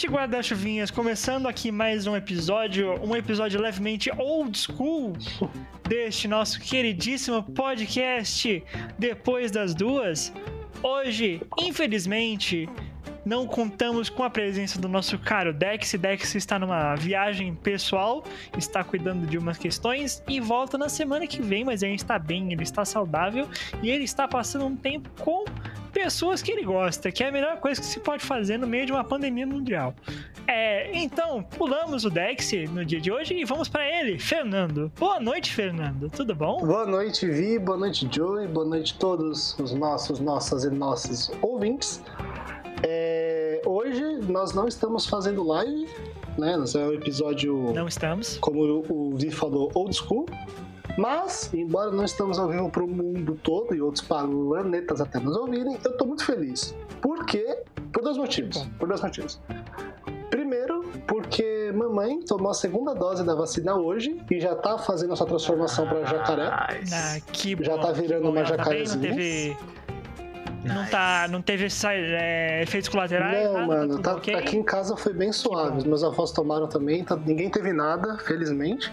noite, guarda-chuvinhas. Começando aqui mais um episódio, um episódio levemente old school deste nosso queridíssimo podcast Depois das Duas. Hoje, infelizmente, não contamos com a presença do nosso caro Dex. Dex está numa viagem pessoal, está cuidando de umas questões e volta na semana que vem, mas ele está bem, ele está saudável e ele está passando um tempo com pessoas que ele gosta, que é a melhor coisa que se pode fazer no meio de uma pandemia mundial. É, então, pulamos o Dex no dia de hoje e vamos para ele, Fernando. Boa noite, Fernando. Tudo bom? Boa noite, Vi. Boa noite, Joey. Boa noite a todos os nossos, nossas e nossos ouvintes. Hoje nós não estamos fazendo live, né? Nós é um episódio, Não estamos. como o Vi falou, old school. Mas, embora não estamos ao vivo para o mundo todo e outros planetas até nos ouvirem, eu tô muito feliz. Por quê? Por dois motivos. Por dois motivos. Primeiro, porque mamãe tomou a segunda dose da vacina hoje e já tá fazendo sua transformação para jacaré. Ah, que Já bom, tá que virando bom. uma tá jacarezinha. teve, não tá, não teve é, efeitos colaterais? Não, nada, mano, tá, ok? aqui em casa foi bem suave. Os meus avós tomaram também, tá- ninguém teve nada, felizmente.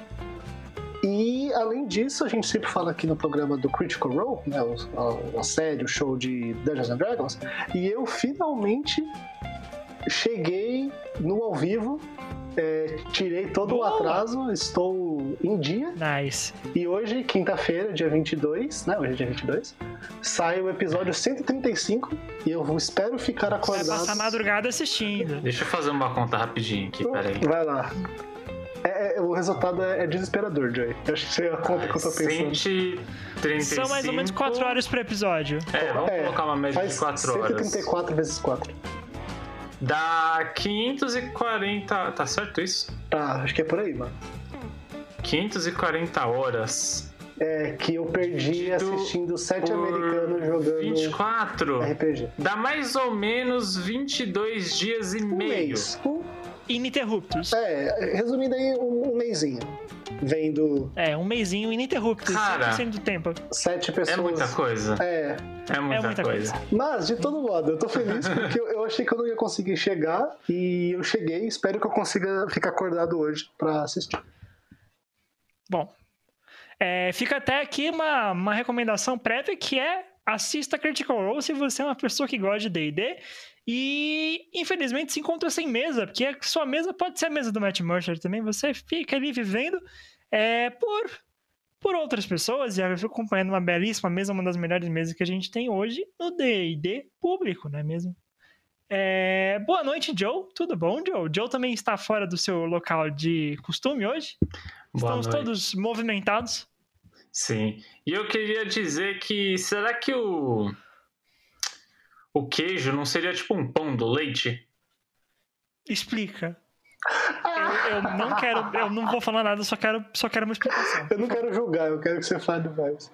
E além disso, a gente sempre fala aqui no programa do Critical Role, né, o, a, a série, o show de Dungeons and Dragons, e eu finalmente cheguei no ao vivo, é, tirei todo Boa! o atraso, estou em dia. Nice. E hoje, quinta-feira, dia 22, né? Hoje é dia 22, sai o episódio 135 e eu espero ficar Vai acordado. passar a madrugada assistindo. Deixa eu fazer uma conta rapidinho aqui, peraí. Vai lá. É, é, o resultado é, é desesperador, Joey. Eu acho que você é a conta que eu tô pensando. 135. São mais ou menos 4 horas por episódio. É, vamos É, colocar uma média Faz de 4 horas. 134 vezes 4. Dá 540. Tá certo isso? Tá, acho que é por aí, mano. 540 horas. É que eu perdi assistindo sete americanos jogando 24. RPG. Dá mais ou menos 22 dias e Um meio. mês. Um- Ininterruptos. é, resumindo aí, um, um mêsinho. Vendo É, um mêsinho ininterrupto. Cara. 100% do tempo. sete pessoas. É muita coisa. É, É muita, muita coisa. Mas, de todo modo, eu tô feliz porque eu, eu achei que eu não ia conseguir chegar e eu cheguei. Espero que eu consiga ficar acordado hoje pra assistir. Bom, é, fica até aqui uma, uma recomendação prévia que é assista Critical Role se você é uma pessoa que gosta de D&D e infelizmente se encontra sem mesa, porque a sua mesa pode ser a mesa do Matt Mercer também, você fica ali vivendo é, por, por outras pessoas e eu fico acompanhando uma belíssima mesa, uma das melhores mesas que a gente tem hoje no D&D público, não é mesmo? É, boa noite, Joe. Tudo bom, Joe? Joe também está fora do seu local de costume hoje? Boa Estamos noite. todos movimentados. Sim. E eu queria dizer que será que o o queijo não seria tipo um pão do leite? Explica. Eu, eu não quero, eu não vou falar nada, só quero, só quero uma explicação. Eu não quero julgar, eu quero que você fale mais.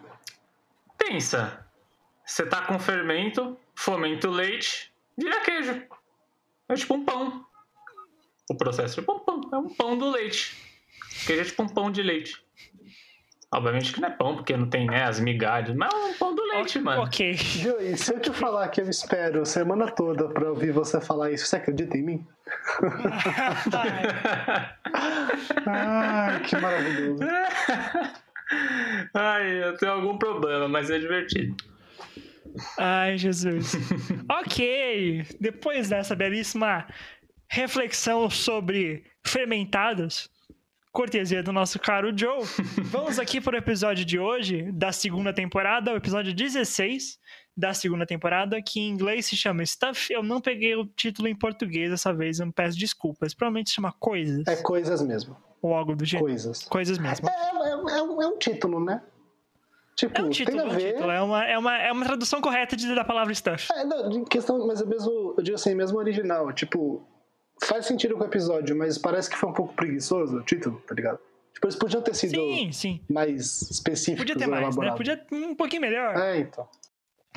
Pensa. Você tá com fermento, fomenta o leite, vira queijo. É tipo um pão. O processo é tipo um pão. É um pão do leite. Queijo é tipo um pão de leite. Obviamente que não é pão, porque não tem né, as migalhas, mas é um pão do Ok. Joey, se eu te falar que eu espero semana toda pra ouvir você falar isso, você acredita em mim? Ai, que maravilhoso. Ai, eu tenho algum problema, mas é divertido. Ai, Jesus. ok. Depois dessa belíssima reflexão sobre fermentados, cortesia do nosso caro Joe, vamos aqui para o episódio de hoje, da segunda temporada, o episódio 16 da segunda temporada, que em inglês se chama Stuff. Eu não peguei o título em português dessa vez, eu peço desculpas. Provavelmente se chama Coisas, É coisas mesmo. ou algo do gênero. Coisas. Coisas mesmo. É, é- é um, é um título, né? Tipo, É um título, tem é a um ver. título. É uma, é, uma, é uma tradução correta de, da palavra stuff. É, não, questão, mas é mesmo, eu digo assim, mesmo original. Tipo, faz sentido com o episódio, mas parece que foi um pouco preguiçoso o título, tá ligado? Tipo, eles podiam ter sido Sim, sim. mais específicos Podia ter mais, né? Podia um pouquinho melhor. É, então.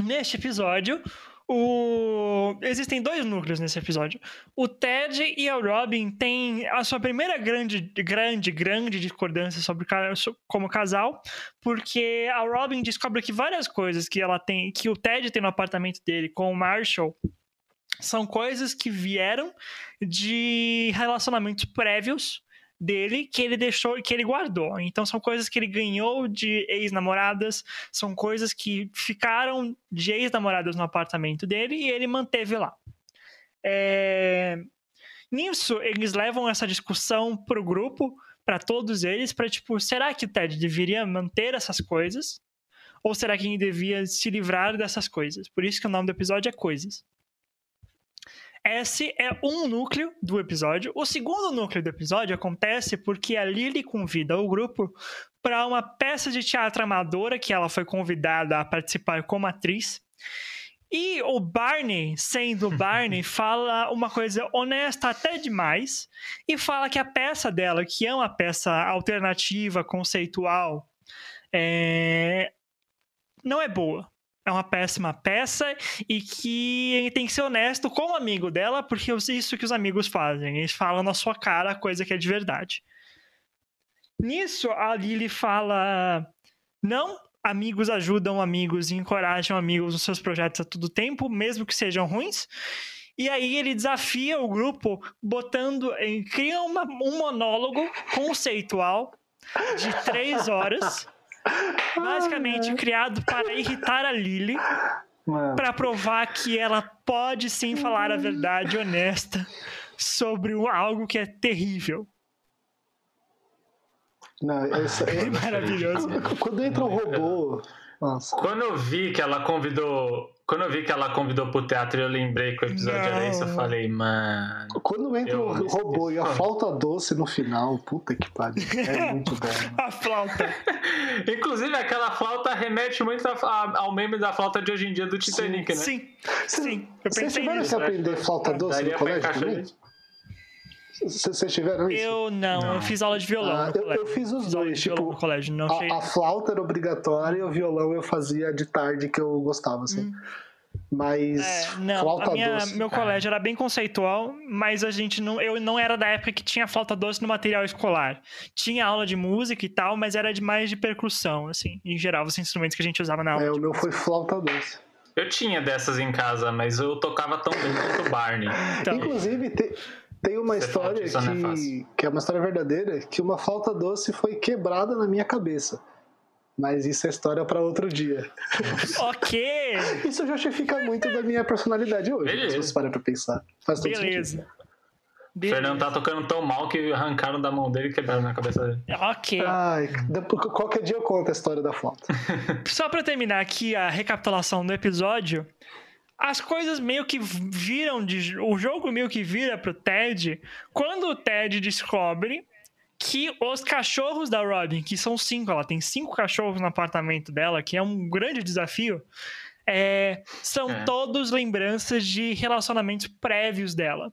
Neste episódio, O... Existem dois núcleos nesse episódio. O Ted e a Robin têm a sua primeira grande, grande, grande discordância sobre como casal, porque a Robin descobre que várias coisas que ela tem, que o Ted tem no apartamento dele com o Marshall, são coisas que vieram de relacionamentos prévios dele que ele deixou, que ele guardou. Então são coisas que ele ganhou de ex-namoradas, são coisas que ficaram de ex-namoradas no apartamento dele e ele manteve lá. É... Nisso, eles levam essa discussão pro grupo, para todos eles, para tipo, será que o Ted deveria manter essas coisas? Ou será que ele devia se livrar dessas coisas? Por isso que o nome do episódio é Coisas. Esse é um núcleo do episódio. O segundo núcleo do episódio acontece porque a Lily convida o grupo para uma peça de teatro amadora que ela foi convidada a participar como atriz. E o Barney, sendo Barney, fala uma coisa honesta até demais e fala que a peça dela, que é uma peça alternativa, conceitual, é... não é boa é uma péssima peça e que ele tem que ser honesto com o amigo dela, porque é isso que os amigos fazem. Eles falam na sua cara a coisa que é de verdade. Nisso, a Lily fala: Não, amigos ajudam amigos e encorajam amigos nos seus projetos a todo tempo, mesmo que sejam ruins. E aí ele desafia o grupo botando. cria uma, um monólogo conceitual de três horas Basicamente criado para irritar a Lily. para provar que ela pode sim falar a verdade honesta sobre algo que é terrível. Não, essa é maravilhoso. Quando entra um robô. Nossa. Quando eu vi que ela convidou quando eu vi que ela convidou pro teatro e eu lembrei que o episódio não. era esse, eu falei, mano. Quando entra o robô e a flauta doce no final, puta que pariu. É muito bom. a flauta. Inclusive, aquela flauta remete muito a, a, ao meme da flauta de hoje em dia do Titanic, sim, né? Sim, sim. Eu Vocês tiveram que aprender flauta doce no colégio também? Vocês tiveram isso? Eu não, não, eu fiz aula de violão. Ah, eu, eu, fiz os fiz dois. Tipo, no colégio, não a, a, flauta era obrigatória e o violão eu fazia de tarde que eu gostava, assim. Hum. Mas é, não, flauta minha, doce. Meu colégio era bem conceitual, mas a gente não. Eu não era da época que tinha flauta doce no material escolar. Tinha aula de música e tal, mas era de mais de percussão, assim, em geral, os instrumentos que a gente usava na aula. É, o meu foi flauta doce. Eu tinha dessas em casa, mas eu tocava tão bem quanto o Barney. Então, Inclusive, te, tem uma história que, é que é uma história verdadeira, que uma flauta doce foi quebrada na minha cabeça. Mas isso é história para outro dia. ok! Isso justifica muito da minha personalidade hoje, Beleza. se você parar pra pensar. Faz todo Beleza. Sentido. O Fernando tá tocando tão mal que arrancaram da mão dele e quebraram na cabeça dele. Ok. Ai, qualquer dia eu conto a história da flauta. Só pra terminar aqui a recapitulação do episódio, as coisas meio que viram de. O jogo meio que vira pro Ted quando o Ted descobre que os cachorros da Robin, que são cinco, ela tem cinco cachorros no apartamento dela, que é um grande desafio, é, são é. todos lembranças de relacionamentos prévios dela.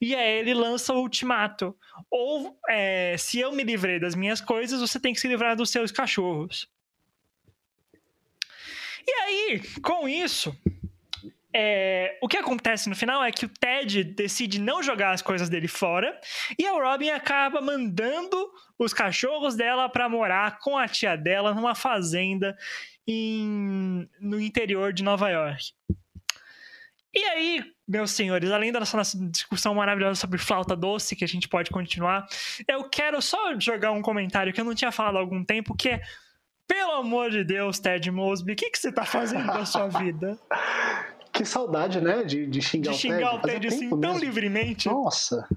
E aí ele lança o ultimato. Ou é, se eu me livrei das minhas coisas, você tem que se livrar dos seus cachorros. E aí, com isso, é, o que acontece no final é que o Ted decide não jogar as coisas dele fora e a Robin acaba mandando os cachorros dela para morar com a tia dela numa fazenda em, no interior de Nova York. E aí, meus senhores, além da nossa discussão maravilhosa sobre flauta doce, que a gente pode continuar, eu quero só jogar um comentário que eu não tinha falado há algum tempo, que é pelo amor de Deus, Ted Mosby, o que, que você tá fazendo da sua vida? Que saudade, né? De, de xingar, de xingar o Ted, o Ted assim tão livremente. Nossa.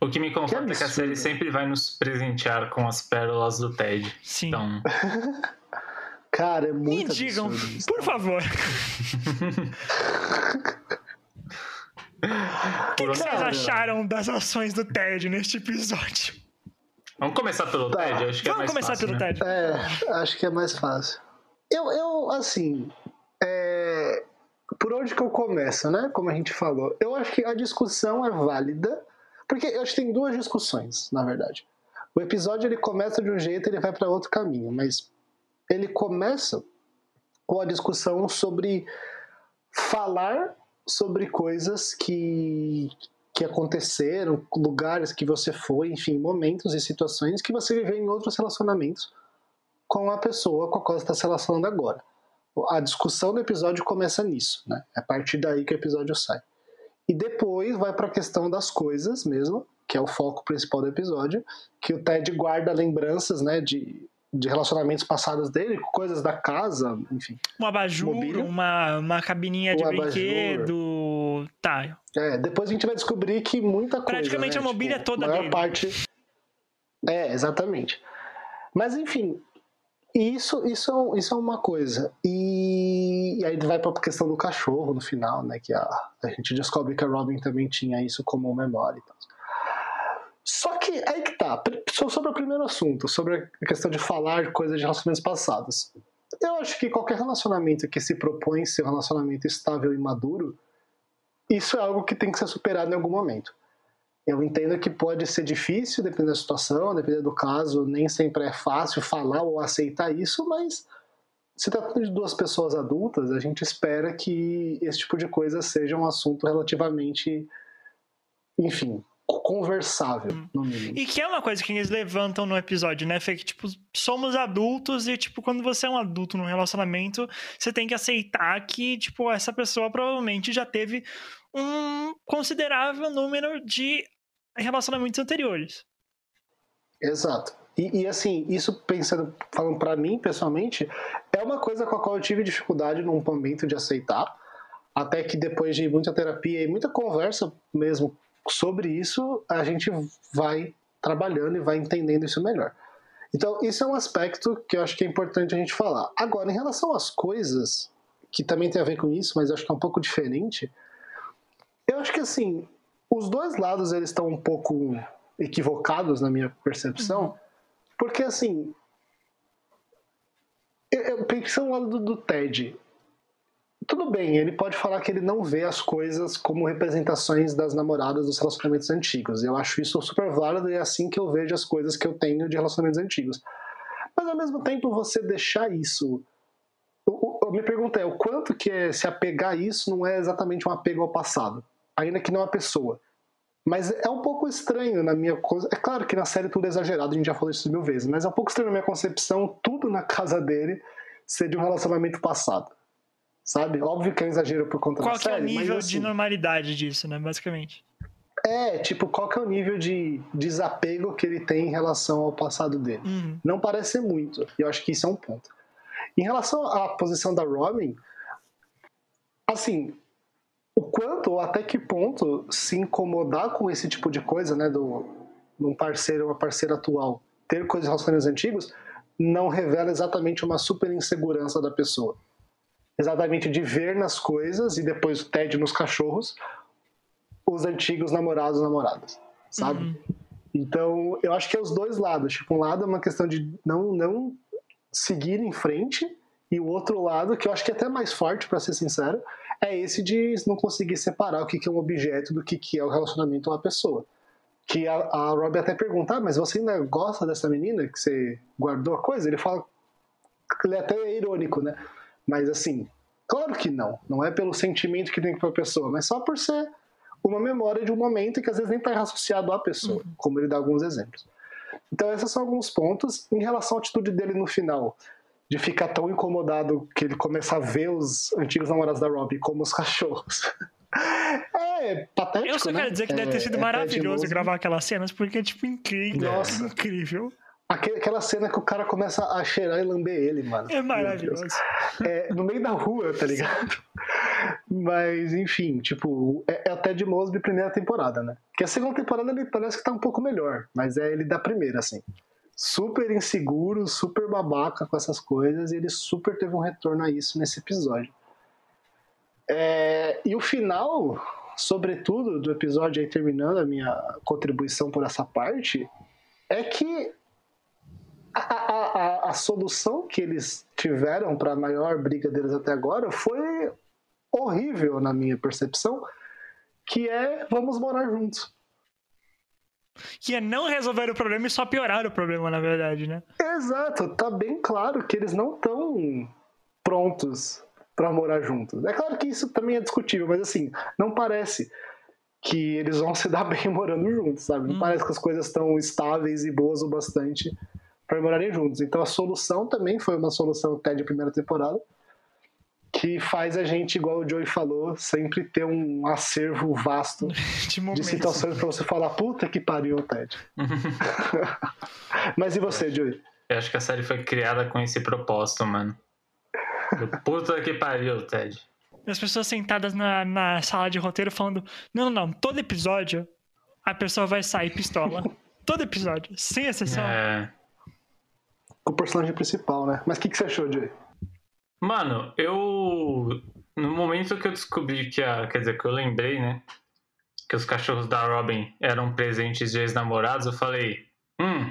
O que me conforta que é que a série sempre vai nos presentear com as pérolas do Ted. Sim. Então... Cara, é muito Me digam, por favor. o que, que vocês acharam das ações do Ted neste episódio? Vamos começar pelo tá. Ted? Acho que é Vamos é mais começar fácil, pelo né? Ted. É, acho que é mais fácil. Eu, eu assim, onde que eu começo, né? Como a gente falou. Eu acho que a discussão é válida, porque eu acho que tem duas discussões, na verdade. O episódio ele começa de um jeito, ele vai para outro caminho, mas ele começa com a discussão sobre falar sobre coisas que, que aconteceram, lugares que você foi, enfim, momentos e situações que você viveu em outros relacionamentos com a pessoa com a qual você está se relacionando agora. A discussão do episódio começa nisso, né? É a partir daí que o episódio sai. E depois vai para a questão das coisas mesmo, que é o foco principal do episódio, que o Ted guarda lembranças, né, de, de relacionamentos passados dele, coisas da casa, enfim. Um abajur, uma, uma cabininha de brinquedo. Tá. É, depois a gente vai descobrir que muita coisa. Praticamente né? a mobília tipo, toda a maior dele. parte. É, exatamente. Mas enfim, isso, isso, é isso é uma coisa. E, e aí vai para a questão do cachorro no final, né? Que a, a gente descobre que a Robin também tinha isso como memória e tal. Só que aí que tá, sobre o primeiro assunto, sobre a questão de falar coisas de relacionamentos passados. Eu acho que qualquer relacionamento que se propõe ser um relacionamento estável e maduro, isso é algo que tem que ser superado em algum momento. Eu entendo que pode ser difícil, dependendo da situação, dependendo do caso, nem sempre é fácil falar ou aceitar isso, mas se tratando de duas pessoas adultas, a gente espera que esse tipo de coisa seja um assunto relativamente, enfim, conversável, Hum. no mínimo. E que é uma coisa que eles levantam no episódio, né, Fê? Que, tipo, somos adultos e, tipo, quando você é um adulto num relacionamento, você tem que aceitar que, tipo, essa pessoa provavelmente já teve um considerável número de relacionamentos anteriores. Exato. E, e, assim, isso pensando, falando para mim pessoalmente, é uma coisa com a qual eu tive dificuldade num momento de aceitar, até que depois de muita terapia e muita conversa mesmo sobre isso, a gente vai trabalhando e vai entendendo isso melhor. Então, isso é um aspecto que eu acho que é importante a gente falar. Agora, em relação às coisas, que também tem a ver com isso, mas acho que é um pouco diferente, eu acho que assim, os dois lados eles estão um pouco equivocados na minha percepção, uhum. porque assim, eu, eu pensei no lado do, do Ted, tudo bem, ele pode falar que ele não vê as coisas como representações das namoradas dos relacionamentos antigos. Eu acho isso super válido e é assim que eu vejo as coisas que eu tenho de relacionamentos antigos. Mas ao mesmo tempo, você deixar isso. Eu, eu me pergunto é o quanto que é, se apegar a isso não é exatamente um apego ao passado, ainda que não a pessoa. Mas é um pouco estranho na minha coisa. É claro que na série tudo é exagerado, a gente já falou isso mil vezes, mas é um pouco estranho na minha concepção tudo na casa dele ser de um relacionamento passado sabe? Óbvio que é um exagero por conta qual da série. Qual é o nível assim, de normalidade disso, né? Basicamente. É, tipo, qual que é o nível de desapego que ele tem em relação ao passado dele? Uhum. Não parece ser muito, e eu acho que isso é um ponto. Em relação à posição da Robin, assim, o quanto ou até que ponto se incomodar com esse tipo de coisa, né, do um parceiro ou uma parceira atual, ter coisas de relacionamentos antigos, não revela exatamente uma super insegurança da pessoa exatamente de ver nas coisas e depois o Ted nos cachorros os antigos namorados namoradas, sabe? Uhum. Então, eu acho que é os dois lados. Tipo, um lado é uma questão de não, não seguir em frente e o outro lado, que eu acho que é até mais forte, para ser sincero, é esse de não conseguir separar o que é um objeto do que é o relacionamento a uma pessoa. Que a, a Robbie até pergunta, ah, mas você ainda gosta dessa menina que você guardou a coisa? Ele fala, ele é até irônico, né? Mas assim, claro que não. Não é pelo sentimento que tem para a pessoa, mas só por ser uma memória de um momento que às vezes nem está associado à pessoa, uhum. como ele dá alguns exemplos. Então, esses são alguns pontos. Em relação à atitude dele no final, de ficar tão incomodado que ele começa a ver os antigos namorados da Robbie como os cachorros. é patético. Eu só né? quero dizer que deve ter sido é, maravilhoso é gravar aquelas cenas, porque é tipo incrível. Nossa. Incrível. Aquela cena que o cara começa a cheirar e lamber ele, mano. É maravilhoso. É, no meio da rua, tá ligado? Mas, enfim, tipo, é, é até de Mosby primeira temporada, né? Que a segunda temporada ele parece que tá um pouco melhor, mas é ele da primeira, assim. Super inseguro, super babaca com essas coisas, e ele super teve um retorno a isso nesse episódio. É, e o final, sobretudo, do episódio aí terminando a minha contribuição por essa parte, é que a, a, a, solução que eles tiveram para a maior briga deles até agora foi horrível na minha percepção, que é vamos morar juntos. Que é não resolver o problema e só piorar o problema, na verdade, né? Exato, tá bem claro que eles não estão prontos para morar juntos. É claro que isso também é discutível, mas assim, não parece que eles vão se dar bem morando juntos, sabe? Não Hum. parece que as coisas estão estáveis e boas o bastante para morarem juntos. Então a solução também foi uma solução até de primeira temporada, que faz a gente, igual o Joey falou, sempre ter um acervo vasto De de situações para você falar, puta que pariu, Ted. Mas e você, Joey? Eu acho que a série foi criada com esse propósito, mano. Puta que pariu, Ted. As pessoas sentadas na, na sala de roteiro falando: não, não, não, todo episódio a pessoa vai sair pistola. todo episódio, sem exceção. É... O personagem principal, né? Mas o que, que você achou, Joey? Mano, eu. No momento que eu descobri que a. Quer dizer, que eu lembrei, né? Que os cachorros da Robin eram presentes de ex-namorados, eu falei: hum,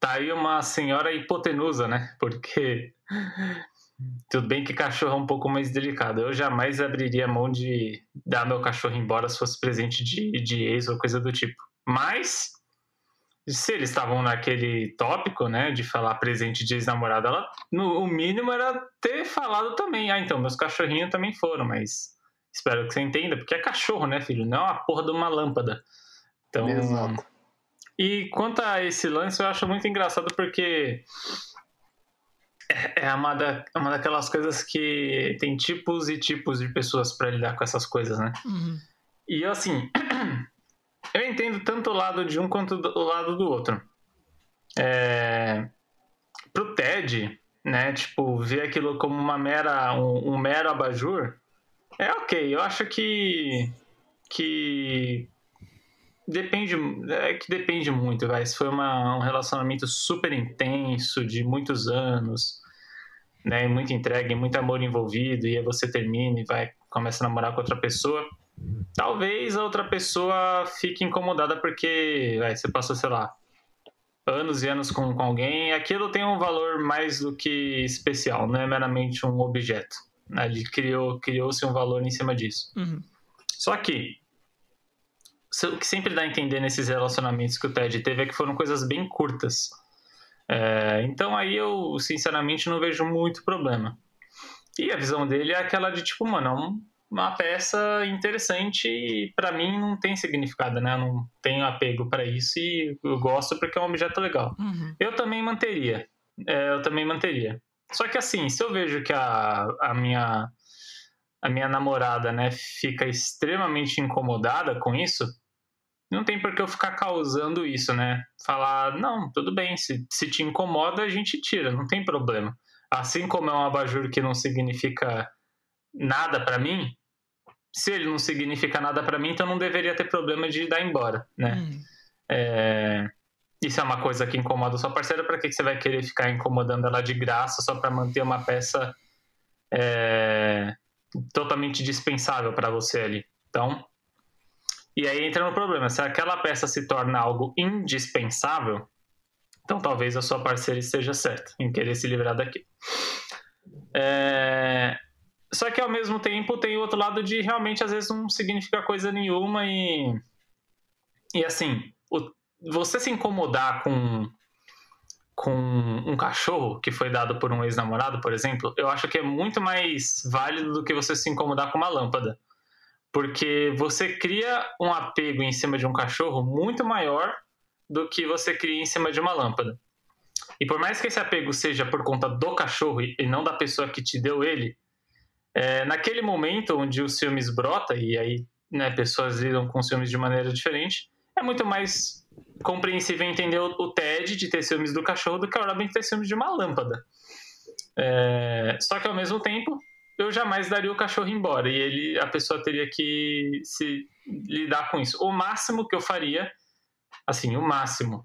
tá aí uma senhora hipotenusa, né? Porque. Tudo bem que cachorro é um pouco mais delicado. Eu jamais abriria mão de dar meu cachorro embora se fosse presente de, de ex ou coisa do tipo. Mas, se eles estavam naquele tópico, né, de falar presente de ex-namorada, ela, no, o mínimo era ter falado também. Ah, então, meus cachorrinhos também foram, mas espero que você entenda, porque é cachorro, né, filho? Não é uma porra de uma lâmpada. Então, Exato. e quanto a esse lance, eu acho muito engraçado porque é é uma, da, é uma daquelas coisas que tem tipos e tipos de pessoas pra lidar com essas coisas, né? Uhum. E assim, eu entendo tanto o lado de um quanto o lado do outro. É, pro Ted, né, tipo, ver aquilo como uma mera, um, um mero abajur, é ok. Eu acho que que depende, é que depende muito, vai. Se foi uma, um relacionamento super intenso de muitos anos, né, muita entrega, muito amor envolvido, e aí você termina e vai começa a namorar com outra pessoa, talvez a outra pessoa fique incomodada porque vai, você passou, sei lá, anos e anos com, com alguém, aquilo tem um valor mais do que especial, não é meramente um objeto. né? Ele criou, criou-se um valor em cima disso. Uhum. Só que o que sempre dá a entender nesses relacionamentos que o Ted teve é que foram coisas bem curtas. É, então aí eu, sinceramente, não vejo muito problema. E a visão dele é aquela de tipo, mano, é um- uma peça interessante e pra mim não tem significado, né? Eu não tenho apego pra isso e eu gosto porque é um objeto legal. Uhum. Eu também manteria. É, eu também manteria. Só que assim, se eu vejo que a, a minha a minha namorada, né, fica extremamente incomodada com isso, não tem por que eu ficar causando isso, né? Falar, não, tudo bem, se, se te incomoda, a gente tira, não tem problema. Assim como é um abajur que não significa nada pra mim, se ele não significa nada pra mim, então não deveria ter problema de dar embora, né? Uhum. É, Isso é uma coisa que incomoda sua parceira, para que que você vai querer ficar incomodando ela de graça só para manter uma peça é, totalmente dispensável para você ali? Então, e aí entra no problema: se aquela peça se torna algo indispensável, então talvez a sua parceira esteja certa em querer se livrar daquilo. É, Só que ao mesmo tempo tem o outro lado de realmente às vezes não significa coisa nenhuma e. E assim, o- você se incomodar com, com um cachorro que foi dado por um ex-namorado, por exemplo, eu acho que é muito mais válido do que você se incomodar com uma lâmpada. Porque você cria um apego em cima de um cachorro muito maior do que você cria em cima de uma lâmpada. E por mais que esse apego seja por conta do cachorro e não da pessoa que te deu ele, é, naquele momento onde os filmes brota e aí né, pessoas lidam com os filmes de maneira diferente, é muito mais compreensível entender o, o Ted de ter ciúmes do cachorro do que a Robin de ter ciúmes de uma lâmpada. É, só que ao mesmo tempo, eu jamais daria o cachorro embora e ele, a pessoa teria que se lidar com isso. O máximo que eu faria, assim, o máximo,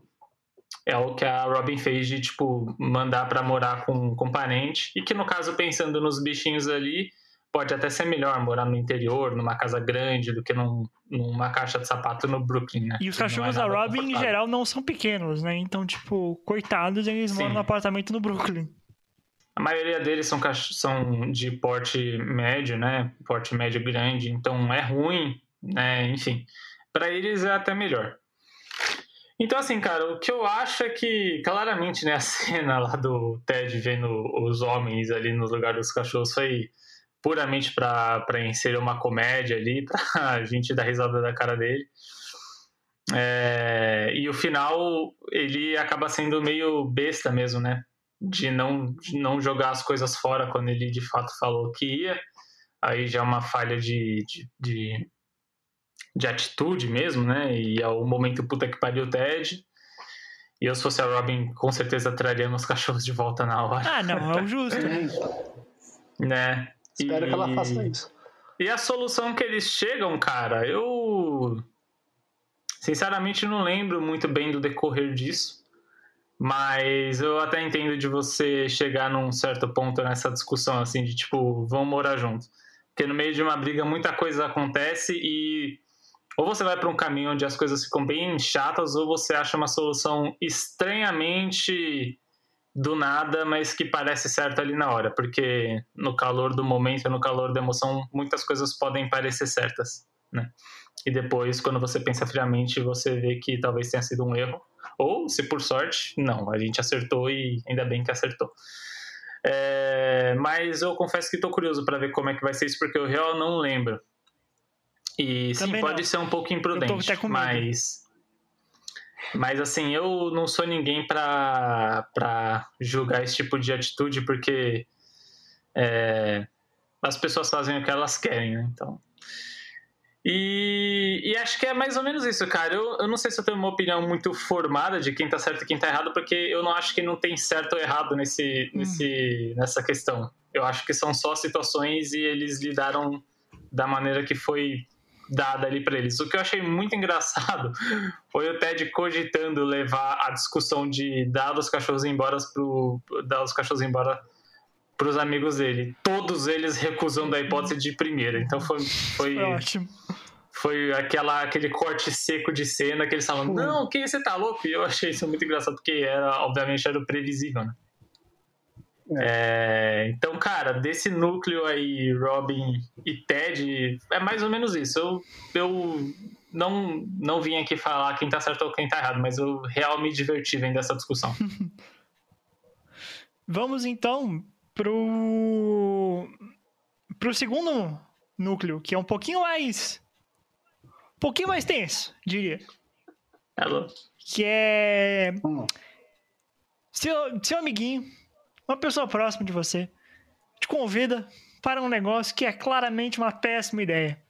é o que a Robin fez de, tipo, mandar pra morar com, com parente. E que, no caso, pensando nos bichinhos ali, pode até ser melhor morar no interior, numa casa grande, do que num, numa caixa de sapato no Brooklyn, né? E os é cachorros da nada Robin, em geral, não são pequenos, né? Então, tipo, coitados, eles moram Sim. no apartamento no Brooklyn. A maioria deles são, são de porte médio, né? Porte médio grande, então é ruim, né? Enfim, para eles é até melhor. Então, assim, cara, o que eu acho é que, claramente, né, a cena lá do Ted vendo os homens ali no lugar dos cachorros foi puramente para inserir uma comédia ali, pra gente dar risada da cara dele. É, e o final, ele acaba sendo meio besta mesmo, né? De não, de não jogar as coisas fora quando ele de fato falou que ia. Aí já é uma falha de, de, de, de atitude mesmo, né? E é o momento puta que pariu o Ted. E eu, se fosse a Robin, com certeza traria meus cachorros de volta na hora. Ah, não, é o justo. né? Espero e... que ela faça isso. E a solução que eles chegam, cara, eu sinceramente não lembro muito bem do decorrer disso. Mas eu até entendo de você chegar num certo ponto nessa discussão, assim, de tipo, vamos morar juntos. Porque no meio de uma briga muita coisa acontece e ou você vai para um caminho onde as coisas ficam bem chatas, ou você acha uma solução estranhamente do nada, mas que parece certa ali na hora, porque no calor do momento, no calor da emoção, muitas coisas podem parecer certas, né? E depois, quando você pensa friamente, você vê que talvez tenha sido um erro, ou se por sorte, não, a gente acertou e ainda bem que acertou. É, mas eu confesso que estou curioso para ver como é que vai ser isso, porque eu real não lembro. E sim, Também pode não. ser um pouco imprudente, mas. Mas assim, eu não sou ninguém pra julgar esse tipo de atitude, porque é, as pessoas fazem o que elas querem, né? Então. E, e acho que é mais ou menos isso, cara. Eu, eu não sei se eu tenho uma opinião muito formada de quem tá certo e quem tá errado, porque eu não acho que não tem certo ou errado nesse, nesse, nessa questão. Eu acho que são só situações e eles lidaram da maneira que foi dada ali para eles. O que eu achei muito engraçado foi o Ted cogitando levar a discussão de dar os cachorros embora pro dar os cachorros embora pros amigos dele. Todos eles recusando a hipótese de primeira. Então foi foi Foi ótimo. foi aquela, aquele corte seco de cena que eles falam, não, que você tá louco? E eu achei isso muito engraçado, porque era, obviamente era o previsível, né? É, então, cara, desse núcleo aí, Robin e Ted, é mais ou menos isso. Eu, eu não, não vim aqui falar quem tá certo ou quem tá errado, mas eu real me diverti vendo essa discussão. Vamos então pro pro segundo núcleo, que é um pouquinho mais um pouquinho mais tenso, diria, Ela, que é Hum. seu, seu amiguinho, uma pessoa próxima de você, te convida para um negócio que é claramente uma péssima ideia.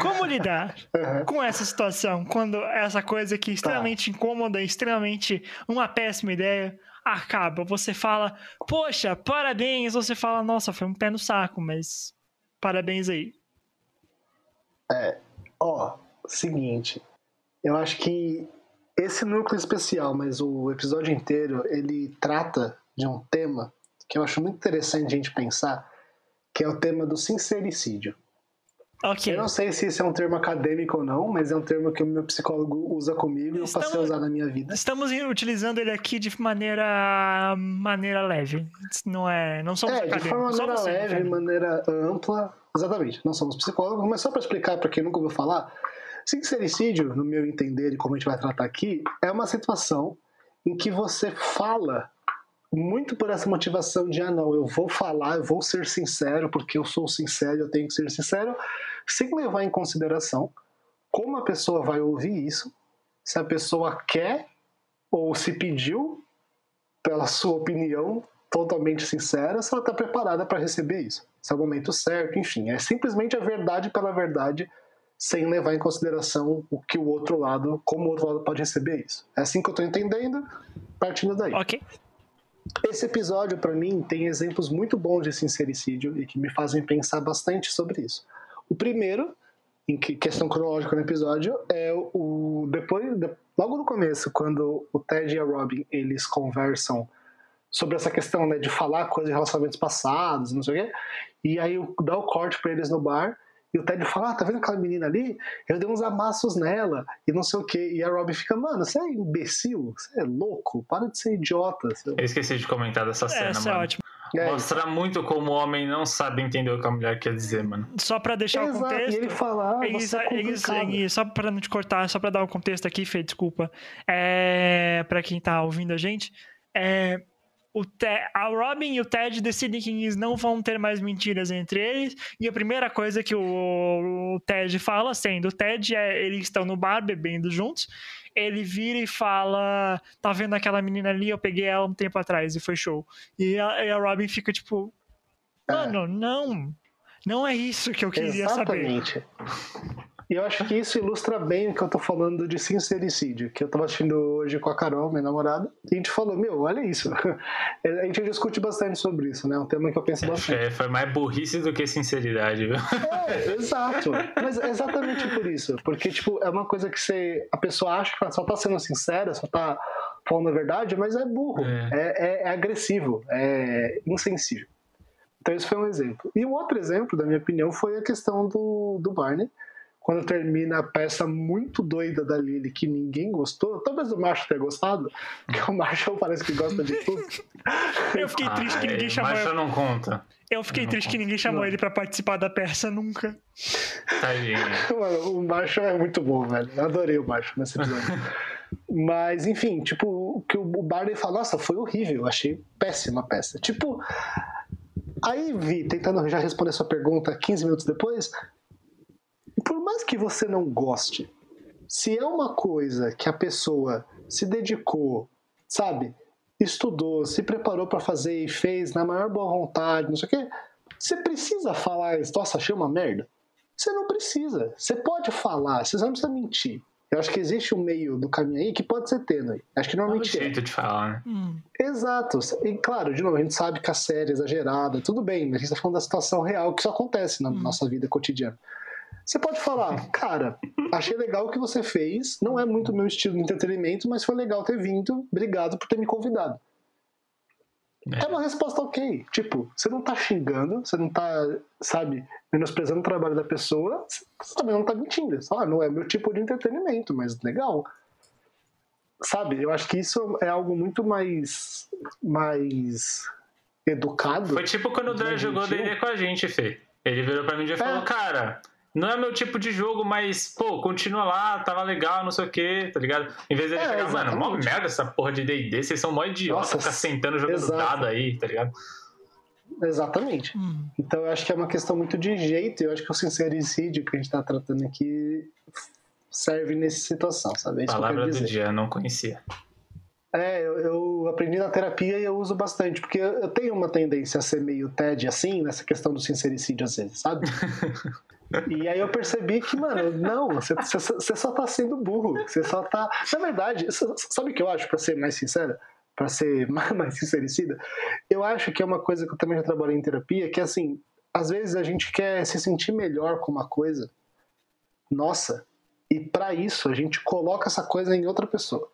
Como lidar Uhum. com essa situação quando essa coisa que é extremamente incômoda, extremamente uma péssima ideia, acaba? Você fala, poxa, parabéns. Você fala, nossa, foi um pé no saco, mas parabéns aí. Ó, seguinte. Eu acho que esse núcleo especial, mas o episódio inteiro, ele trata de um tema que eu acho muito interessante a gente pensar, que é o tema do sincericídio. Ok. Eu não sei se esse é um termo acadêmico ou não, mas é um termo que o meu psicólogo usa comigo e eu passei a usar na minha vida. Estamos utilizando ele aqui de maneira maneira leve. Não é, não somos É, de acadêmicos. forma só maneira leve, Fernando. maneira ampla. Exatamente, não somos psicólogos, mas só para explicar para quem nunca ouviu falar, sincericídio, no meu entender e como a gente vai tratar aqui, é uma situação em que você fala muito por essa motivação de ah não, eu vou falar, eu vou ser sincero porque eu sou sincero, eu tenho que ser sincero, sem levar em consideração como a pessoa vai ouvir isso, se a pessoa quer ou se pediu pela sua opinião totalmente sincera, se ela está preparada para receber isso. Se é o momento certo, enfim. É simplesmente a verdade pela verdade, sem levar em consideração o que o outro lado, como o outro lado pode receber isso. É assim que eu estou entendendo, partindo daí. Ok. Esse episódio, para mim, tem exemplos muito bons de sincericídio e que me fazem pensar bastante sobre isso. O primeiro, em que, questão cronológica no episódio, é o depois, de- logo no começo, quando o Ted e a Robin eles conversam sobre essa questão né, de falar coisas de relacionamentos passados, não sei o quê, e aí dá o corte para eles no bar. E o Ted fala, ah, tá vendo aquela menina ali? Eu dei uns amassos nela, e não sei o quê. E a Robin fica, mano, você é imbecil? Você é louco? Para de ser idiota. Você- eu esqueci de comentar dessa cena, Essa é mano. ótima. É, Mostra muito como o homem não sabe entender o que a mulher quer dizer, mano. Só pra deixar o Exato, contexto. e ele fala, ah, Eles, é eles, complicado. eles- só pra não te cortar, só pra dar o contexto aqui, Fê, desculpa. É, pra quem tá ouvindo a gente, é, o Te- a Robin e o Ted decidem que eles não vão ter mais mentiras entre eles. E a primeira coisa que o, o Ted fala, sendo o Ted, é eles estão no bar bebendo juntos. Ele vira e fala: Tá vendo aquela menina ali? Eu peguei ela um tempo atrás e foi show. E a, e a Robin fica tipo: Mano, não. Não é isso que eu queria saber. Exatamente. E eu acho que isso ilustra bem o que eu tô falando de sincericídio, que eu tava assistindo hoje com a Carol, minha namorada, e a gente falou, meu, olha isso. A gente discute bastante sobre isso, né? É um tema que eu penso bastante. É, foi mais burrice do que sinceridade, viu? É, exato. Mas é exatamente por isso. Porque, tipo, é uma coisa que você. A pessoa acha que ela só tá sendo sincera, só tá falando a verdade, mas é burro. É. É, é- é agressivo, é insensível. Então, esse foi um exemplo. E um outro exemplo, da minha opinião, foi a questão do, do Barney. Quando termina a peça muito doida da Lily, que ninguém gostou, talvez o Marshall tenha gostado, porque o Marshall parece que gosta de tudo. Eu fiquei triste que ninguém Ai, chamou Mas eu ele. não conta. Eu fiquei triste que ninguém chamou ele pra participar da peça nunca. Tadinho. Mano, o Marshall é muito bom, velho. Eu adorei o Marshall nesse episódio. Mas, enfim, tipo, o que o Barney fala, nossa, foi horrível, achei péssima a peça. Tipo, aí vi, tentando já responder sua pergunta 15 minutos depois, mais que você não goste, se é uma coisa que a pessoa se dedicou, sabe, estudou, se preparou pra fazer e fez na maior boa vontade, não sei o quê, você precisa falar, nossa, achei uma merda. Você não precisa. Você pode falar, você não precisa mentir. Eu acho que existe um meio do caminho aí que pode ser tênue. Acho que É um normalmente é. jeito de falar, né? Hum. Exato. E claro, de novo, a gente sabe que a série é exagerada, tudo bem, mas a gente tá falando da situação real que isso acontece na nossa vida cotidiana. Você pode falar, cara, achei legal o que você fez, não é muito meu estilo de entretenimento, mas foi legal ter vindo, obrigado por ter me convidado. É uma resposta ok. Tipo, você não tá xingando, você não tá, sabe, menosprezando o trabalho da pessoa, você também não tá mentindo. Fala, ah, não é meu tipo de entretenimento, mas legal. Sabe, eu acho que isso é algo muito mais, mais educado. Foi tipo quando o Dan jogou? D&D com a gente, Fê. Ele virou pra mim e já falou, É. cara, não é meu tipo de jogo, mas, pô, continua lá, tava legal, não sei o quê, tá ligado? Em vez dele É, chegar, mano, mó exatamente. merda essa porra de D&D, vocês são mó idiota, Nossa, ficar sentando jogando exato. dado aí, tá ligado? Exatamente. Hum. Então eu acho que é uma questão muito de jeito, e eu acho que o sincericídio que a gente tá tratando aqui serve nessa situação, sabe? É que Palavra quero do dizer. dia, eu não conhecia. É, eu, eu aprendi na terapia e eu uso bastante, porque eu eu tenho uma tendência a ser meio TED assim, nessa questão do sincericídio às vezes, sabe? e aí eu percebi que, mano, não, você, você- só tá sendo burro, você só tá. Na verdade, sabe o que eu acho, pra ser mais sincero? Pra ser mais, sincericida? Eu acho que é uma coisa que eu também já trabalhei em terapia, que assim, às vezes a gente quer se sentir melhor com uma coisa, nossa, e pra isso a gente coloca essa coisa em outra pessoa.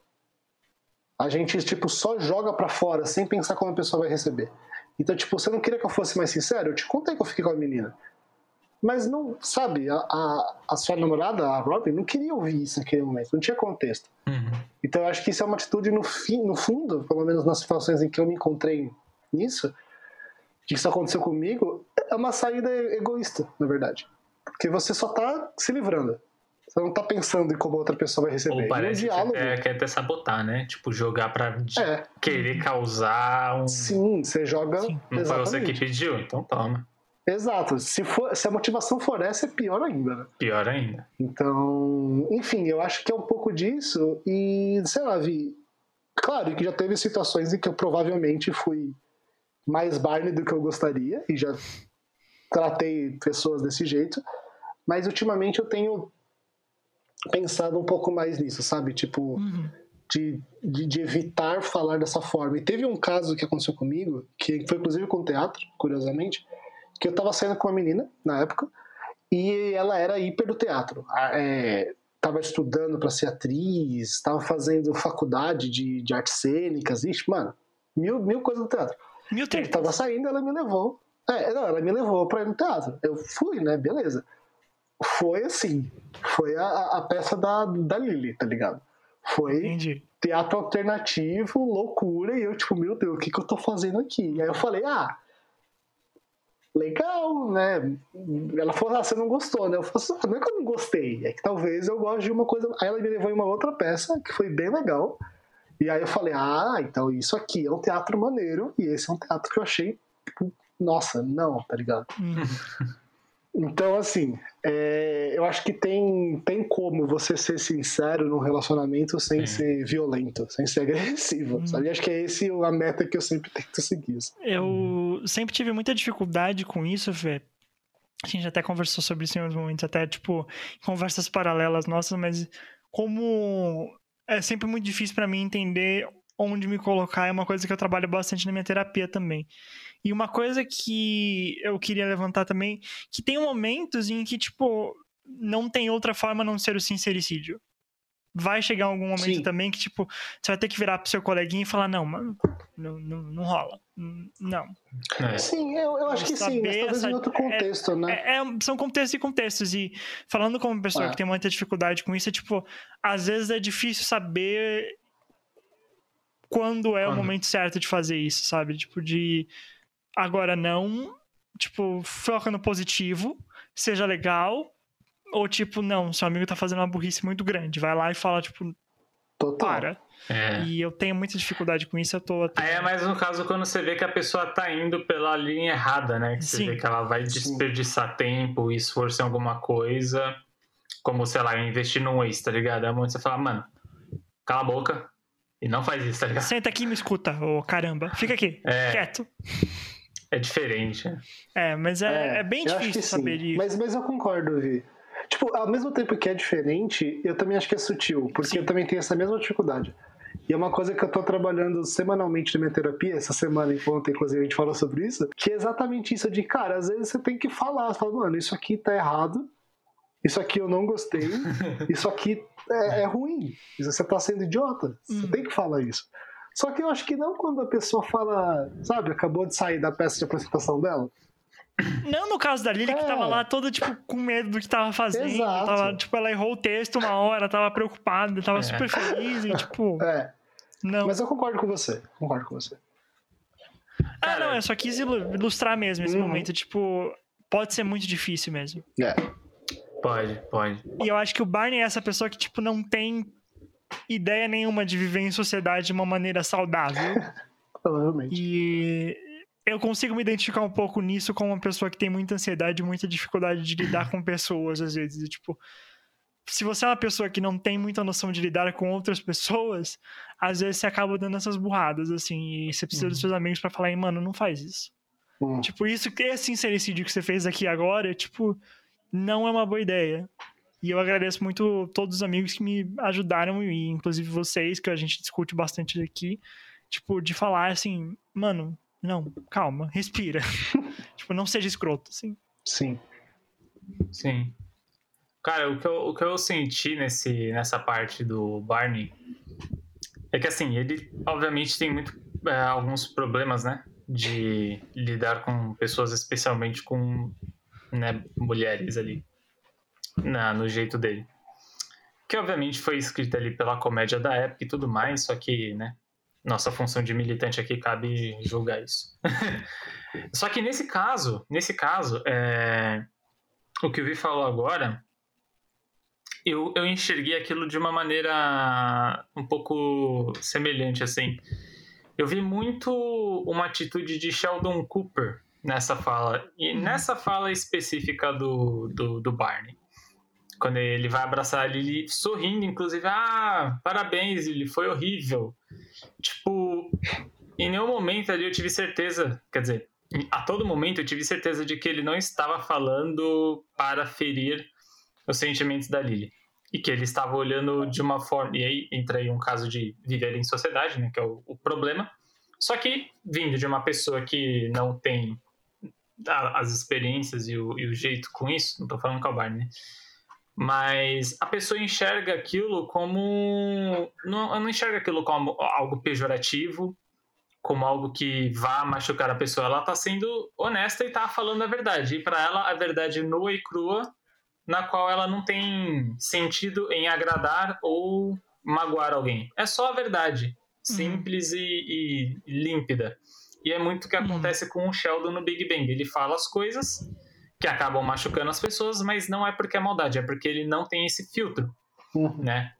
A gente, tipo, só joga pra fora sem pensar como a pessoa vai receber. Então, tipo, você não queria que eu fosse mais sincero? Eu te contei que eu fiquei com a menina. Mas não, sabe, a, a, a sua namorada, a Robin, não queria ouvir isso naquele momento, não tinha contexto. Uhum. Então eu acho que isso é uma atitude no, fim, no fundo, pelo menos nas situações em que eu me encontrei nisso, que isso aconteceu comigo, é uma saída egoísta, na verdade. Porque você só tá se livrando. Você não tá pensando em como a outra pessoa vai receber. Ou E parece que diálogo. quer, até sabotar, né? Tipo, jogar pra É, querer causar um... sim, você joga. Sim. Não foi você que pediu? Então toma. Exato. Se, for, se a motivação for essa, é pior ainda, né? Pior ainda. Então, enfim, eu acho que é um pouco disso. E, sei lá, Vi. Claro que já teve situações em que eu provavelmente fui mais Barney do que eu gostaria, e já tratei pessoas desse jeito. Mas ultimamente eu tenho pensado um pouco mais nisso, sabe? Tipo, Uhum. de, de, de evitar falar dessa forma. E teve um caso que aconteceu comigo, que foi inclusive com teatro, curiosamente, que eu tava saindo com uma menina na época, e ela era hiper do teatro. É, tava estudando para ser atriz, tava fazendo faculdade de, de artes cênicas, ixi, mano, mil, mil coisas do teatro. Mil Ele tempos. tava saindo, ela me levou. É, não, ela me levou pra ir no teatro. Eu fui, né? Beleza. Foi assim. Foi a, a- peça da, da Lily, tá ligado? Foi Entendi. teatro alternativo, loucura, e eu, tipo, meu Deus, o que, que eu tô fazendo aqui? Aí eu falei, ah, legal, né? Ela falou, ah, você não gostou, né? Eu falei, assim, não é que eu não gostei, é que talvez eu goste de uma coisa. Aí ela me levou em uma outra peça, que foi bem legal. E aí eu falei, ah, então isso aqui é um teatro maneiro, e esse é um teatro que eu achei, tipo, nossa, não, tá ligado? Então, assim, é, eu acho que tem, tem como você ser sincero num relacionamento sem Sim. ser violento, sem ser agressivo, Hum. sabe? Acho que é esse a meta que eu sempre tento seguir. assim. Eu sempre tive muita dificuldade com isso, Fê. A gente até conversou sobre isso em outros momentos, até, tipo, conversas paralelas nossas, mas como é sempre muito difícil pra mim entender onde me colocar, é uma coisa que eu trabalho bastante na minha terapia também. E uma coisa que eu queria levantar também, que tem momentos em que, tipo, não tem outra forma a não ser o sincericídio. Vai chegar algum momento Sim. também que, tipo, você vai ter que virar pro seu coleguinha e falar, não, mano, não, não, não rola. Não. É. Sim, eu, eu acho que sim, mas Saber talvez essa- em outro contexto, né? É, é- são contextos e contextos. E falando como pessoa É. que tem muita dificuldade com isso, é tipo, às vezes é difícil saber quando é o Quando? momento certo de fazer isso, sabe? Tipo, de agora não, tipo, foca no positivo, seja legal, ou tipo, não, seu amigo tá fazendo uma burrice muito grande, vai lá e fala, tipo, Total. para. É. E eu tenho muita dificuldade com isso, eu tô até... Aí é mais no caso quando você vê que a pessoa tá indo pela linha errada, né? Que você Sim. vê que ela vai Sim. desperdiçar tempo e esforço em alguma coisa, como, sei lá, investir num ex, tá ligado? É onde você fala, mano, cala a boca e não faz isso, tá ligado? Senta aqui e me escuta, ô caramba. Fica aqui, É. quieto. É diferente. É, mas é, é bem eu acho difícil saber sim. disso. Mas, mas eu concordo, Vi. Tipo, ao mesmo tempo que é diferente, eu também acho que é sutil, porque Sim. eu também tenho essa mesma dificuldade. E é uma coisa que eu tô trabalhando semanalmente na minha terapia, essa semana, enquanto inclusive a gente falou sobre isso, que é exatamente isso de, cara, às vezes você tem que falar, você fala, mano, isso aqui tá errado, isso aqui eu não gostei, isso aqui é, é ruim, isso você tá sendo idiota, você Uhum. tem que falar isso. Só que eu acho que não quando a pessoa fala, sabe, acabou de sair da peça de apresentação dela. Não no caso da Lily, que É. tava lá toda, tipo, com medo do que tava fazendo. Exato. Tava, tipo, ela errou o texto uma hora, tava preocupada, tava É. super feliz e, tipo, É, não. mas eu concordo com você, concordo com você. Ah, Cara, não, eu só quis ilu- ilustrar mesmo esse Uhum. momento. Tipo, pode ser muito difícil mesmo. É. Pode, pode. E eu acho que o Barney é essa pessoa que, tipo, não tem ideia nenhuma de viver em sociedade de uma maneira saudável. Provavelmente. E eu consigo me identificar um pouco nisso como uma pessoa que tem muita ansiedade e muita dificuldade de lidar com pessoas, às vezes. E, tipo, se você é uma pessoa que não tem muita noção de lidar com outras pessoas, às vezes você acaba dando essas burradas, assim, e você precisa dos seus amigos pra falar, mano, não faz isso. Hum. Tipo, isso esse sincericídio que você fez aqui agora, tipo, não é uma boa ideia. E eu agradeço muito todos os amigos que me ajudaram, e inclusive vocês, que a gente discute bastante aqui, tipo, de falar assim, mano, não, calma, respira. tipo, não seja escroto, assim. Sim. Sim. Cara, o que eu, o que eu senti nesse, nessa parte do Barney é que, assim, ele obviamente tem muito, é, alguns problemas, né? De lidar com pessoas, especialmente com né, mulheres ali, na, no jeito dele. Que, obviamente, foi escrita ali pela comédia da época e tudo mais, só que, né? Nossa função de militante aqui cabe julgar isso. só que nesse caso, nesse caso, é, o que o Vi falou agora, eu, eu enxerguei aquilo de uma maneira um pouco semelhante, assim. Eu vi muito uma atitude de Sheldon Cooper nessa fala, e nessa fala específica do, do, do Barney. Quando ele vai abraçar a Lily sorrindo, inclusive, ah, parabéns, Lily, foi horrível. Tipo, em nenhum momento ali eu tive certeza, quer dizer, a todo momento eu tive certeza de que ele não estava falando para ferir os sentimentos da Lily. E que ele estava olhando de uma forma. E aí entra aí um caso de viver em sociedade, né? Que é o, o problema. Só que vindo de uma pessoa que não tem as experiências e o, e o jeito com isso, não tô falando com a Barney, né? Mas a pessoa enxerga aquilo como. Não, não enxerga aquilo como algo pejorativo, como algo que vá machucar a pessoa. Ela tá sendo honesta e tá falando a verdade. E para ela, a verdade nua e crua, na qual ela não tem sentido em agradar ou magoar alguém. É só a verdade. Simples e, e límpida. E é muito o que Uhum. acontece com o Sheldon no Big Bang. Ele fala as coisas que acabam machucando as pessoas, mas não é porque é maldade, é porque ele não tem esse filtro Uhum. né?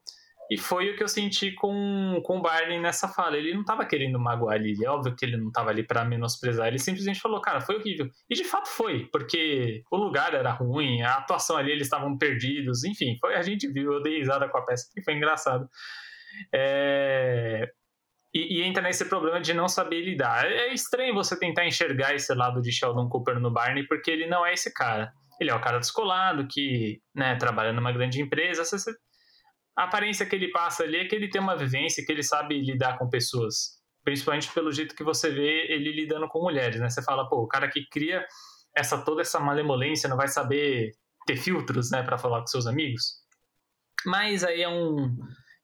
E foi o que eu senti com, com o Barney nessa fala. Ele não tava querendo magoar a Lily. É óbvio que ele não tava ali para menosprezar. Ele simplesmente falou, cara, foi horrível. E de fato foi, porque o lugar era ruim, a atuação ali, eles estavam perdidos. Enfim, foi, a gente viu, eu dei risada com a peça, que foi engraçado. É... E, e, entra nesse problema de não saber lidar. É estranho você tentar enxergar esse lado de Sheldon Cooper no Barney, porque ele não é esse cara. Ele é o cara descolado, que né, trabalha numa grande empresa. A aparência que ele passa ali é que ele tem uma vivência, que ele sabe lidar com pessoas. Principalmente pelo jeito que você vê ele lidando com mulheres, né? Você fala, pô, o cara que cria essa toda essa malemolência não vai saber ter filtros, né, para falar com seus amigos. Mas aí é um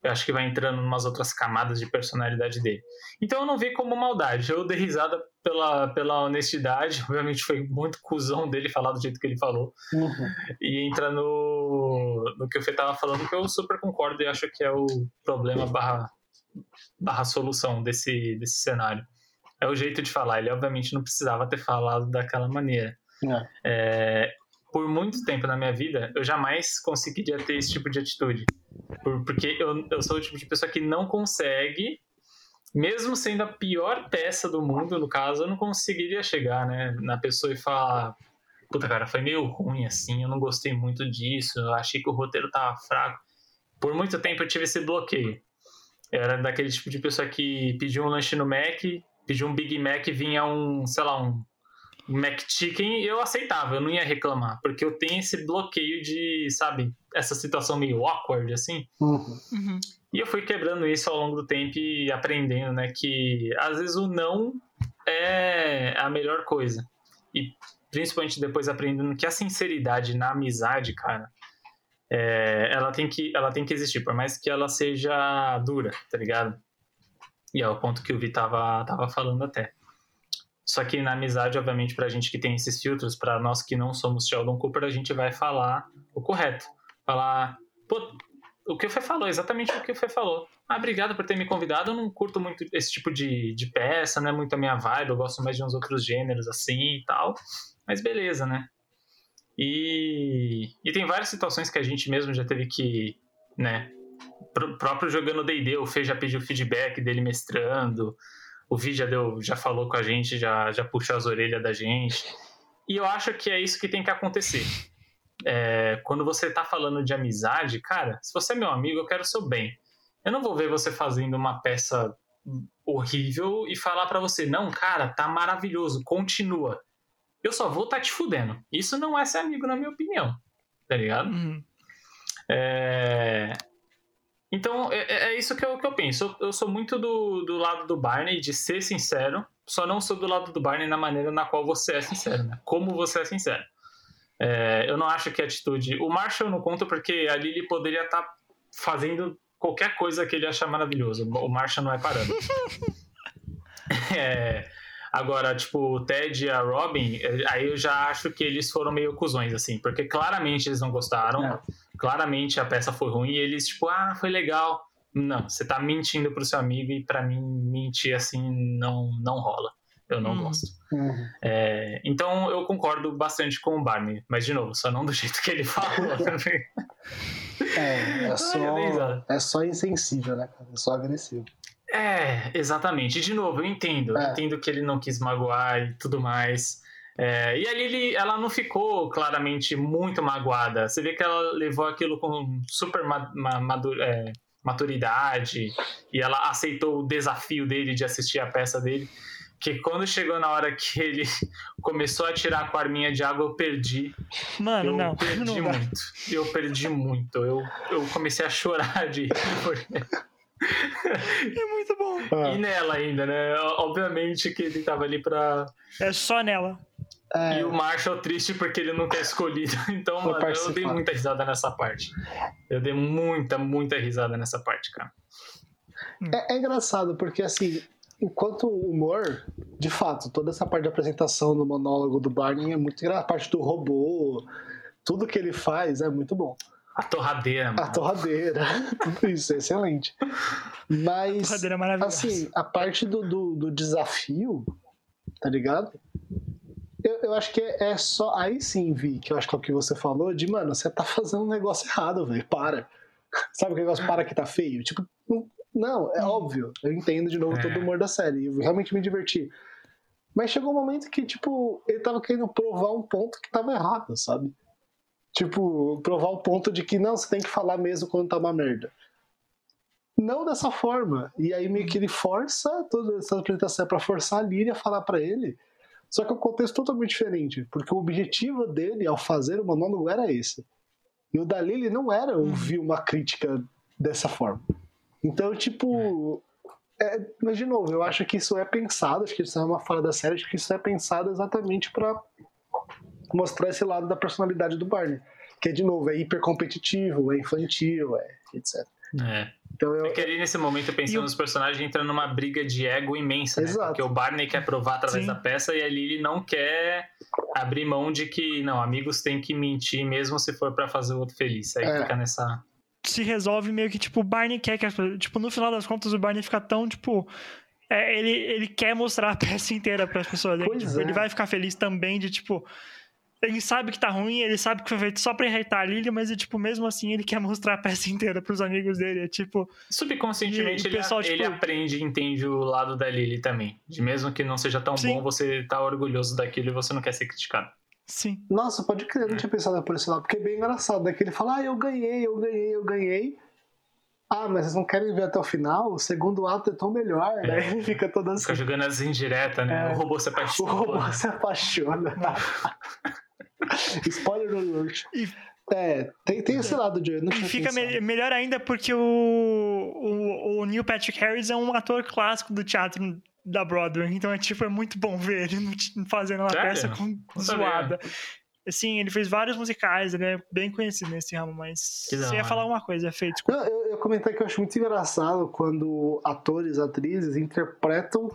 eu acho que vai entrando em umas outras camadas de personalidade dele. Então eu não vi como maldade. Eu dei risada pela, pela honestidade. Obviamente foi muito cuzão dele falar do jeito que ele falou. Uhum. E entra no, no que o Fê tava falando, que eu super concordo e acho que é o problema barra, barra solução desse, desse cenário. É o jeito de falar. Ele obviamente não precisava ter falado daquela maneira. É. É, por muito tempo na minha vida, eu jamais conseguiria ter esse tipo de atitude. Por, porque eu, eu sou o tipo de pessoa que não consegue, mesmo sendo a pior peça do mundo, no caso, eu não conseguiria chegar né, na pessoa e falar: Puta, cara, foi meio ruim assim, eu não gostei muito disso, eu achei que o roteiro tava fraco. Por muito tempo eu tive esse bloqueio. Eu era daquele tipo de pessoa que pediu um lanche no Mac, pediu um Big Mac e vinha um, sei lá, um McChicken eu aceitava, eu não ia reclamar, porque eu tenho esse bloqueio de, sabe, essa situação meio awkward, assim. Uhum. Uhum. E eu fui quebrando isso ao longo do tempo e aprendendo, né, que às vezes o não é a melhor coisa. E principalmente depois aprendendo que a sinceridade na amizade, cara, é, ela, tem que, ela tem que existir, por mais que ela seja dura, tá ligado? E é o ponto que o Vi tava, tava falando até. Só que na amizade, obviamente, pra gente que tem esses filtros, para nós que não somos Sheldon Cooper, a gente vai falar o correto. Falar, pô, o que o Fê falou, exatamente o que o Fê falou. Ah, obrigado por ter me convidado. Eu não curto muito esse tipo de, de peça, não é muito a minha vibe. Eu gosto mais de uns outros gêneros assim e tal. Mas beleza, né? E, e tem várias situações que a gente mesmo já teve que, né? próprio jogando D&D, o Fê já pediu feedback dele mestrando o Vi já deu, já falou com a gente, já, já puxou as orelhas da gente. E eu acho que é isso que tem que acontecer. É, quando você tá falando de amizade, cara, se você é meu amigo, eu quero o seu bem. Eu não vou ver você fazendo uma peça horrível e falar para você, não, cara, tá maravilhoso, continua. Eu só vou tá te fudendo. Isso não é ser amigo, na minha opinião. Tá ligado? Uhum. É... Então, é, é, é isso que eu, que eu penso. Eu, eu sou muito do, do lado do Barney, de ser sincero, só não sou do lado do Barney na maneira na qual você é sincero, né? Como você é sincero. É, eu não acho que a atitude. O Marshall eu não conto porque ali ele poderia estar tá fazendo qualquer coisa que ele achar maravilhoso. O Marshall não é parando. é, agora, tipo, o Ted e a Robin, é, aí eu já acho que eles foram meio cuzões, assim, porque claramente eles não gostaram. É claramente a peça foi ruim e eles, tipo, ah, foi legal. Não, você tá mentindo pro seu amigo e para mim mentir assim não, não rola. Eu não Uhum. gosto. Uhum. É, então eu concordo bastante com o Barney, mas de novo, só não do jeito que ele falou. É, é eu só, risada. é só insensível, né, cara? É só agressivo. É, exatamente. De novo, eu entendo. Eu É. entendo que ele não quis magoar e tudo mais. É, e ali ele- ela não ficou claramente muito magoada. Você vê que ela levou aquilo com super ma- ma- é, maturidade e ela aceitou o desafio dele de assistir a peça dele. Que quando chegou na hora que ele começou a tirar com a arminha de água, eu perdi. Mano, eu não. perdi não muito. Eu perdi muito. Eu, eu comecei a chorar de. É muito bom. E nela ainda, né? Obviamente que ele tava ali pra. É só nela. É, E o Marshall triste porque ele nunca é escolhido. Então, Vou mano, eu participar. dei muita risada nessa parte. Eu dei muita, muita risada nessa parte, cara. é, é engraçado, porque assim, enquanto o humor, de fato, toda essa parte da apresentação do monólogo do Barney é muito engraçada. A parte do robô, tudo que ele faz é muito bom. A torradeira, A mano. torradeira, tudo isso é excelente. Mas, Cadeira maravilhosa. assim, a parte do, do, do desafio, tá ligado? Eu, eu acho que é, é só. Aí sim, Vi, que eu acho que é o que você falou, de, mano, você tá fazendo um negócio errado, velho. Para. Sabe aquele negócio para que tá feio? Tipo, não- não, é óbvio. Eu entendo de novo É. todo o humor da série. Eu realmente me diverti. Mas chegou um momento que, tipo, ele tava querendo provar um ponto que tava errado, sabe? Tipo, provar o ponto de que não, você tem que falar mesmo quando tá uma merda. Não dessa forma. E aí meio que ele força toda essa apresentação pra forçar a Lyria a falar pra ele. Só que o contexto é totalmente diferente. Porque o objetivo dele ao fazer o monólogo era esse. E o da Lily não era ouvir uma crítica dessa forma. Então, tipo. é, mas, de novo, eu acho que isso é pensado, acho que isso é uma fala da série, acho que isso é pensado exatamente pra mostrar esse lado da personalidade do Barney. Que, de novo, é hipercompetitivo, é infantil, é etc. É. Então, eu, É que ali nesse momento, pensando E o- nos personagens, entra numa briga de ego imensa, né? Exato. Porque o Barney quer provar através Sim. da peça e a Lily não quer abrir mão de que, não, amigos têm que mentir mesmo se for pra fazer o outro feliz. Aí É. fica nessa. se resolve meio que, tipo, o Barney quer que as pessoas. Tipo, no final das contas, o Barney fica tão, tipo. é, ele, ele quer mostrar a peça inteira para as pessoas. Pois Tipo, é. Ele vai ficar feliz também de, tipo. Ele sabe que tá ruim, ele sabe que foi feito só pra irritar a Lily, mas, tipo, mesmo assim, ele quer mostrar a peça inteira pros amigos dele. É tipo. Subconscientemente, E o ele, pessoal, ele tipo- aprende e entende o lado da Lily também. De mesmo que não seja tão Sim. bom, você tá orgulhoso daquilo e você não quer ser criticado. Sim. Nossa, pode crer, eu não tinha pensado por esse lado, porque é bem engraçado. Daí que ele fala, ah, eu ganhei, eu ganhei, eu ganhei. Ah, mas vocês não querem ver até o final? O segundo ato é tão melhor, né? Ele fica todo assim. Fica jogando as indiretas, né? É. O robô se O apaixona. robô se apaixona. Spoiler alert. E- É, tem, tem esse lado de. Não E fica me- melhor ainda porque o, o, o Neil Patrick Harris é um ator clássico do teatro da Broadway. Então é tipo, é muito bom ver ele fazendo uma Sério? peça com zoada. Sim, ele fez vários musicais, ele é bem conhecido nesse ramo, mas Que você ia falar uma coisa, é feito. Não, eu, eu comentei que eu acho muito engraçado quando atores e atrizes interpretam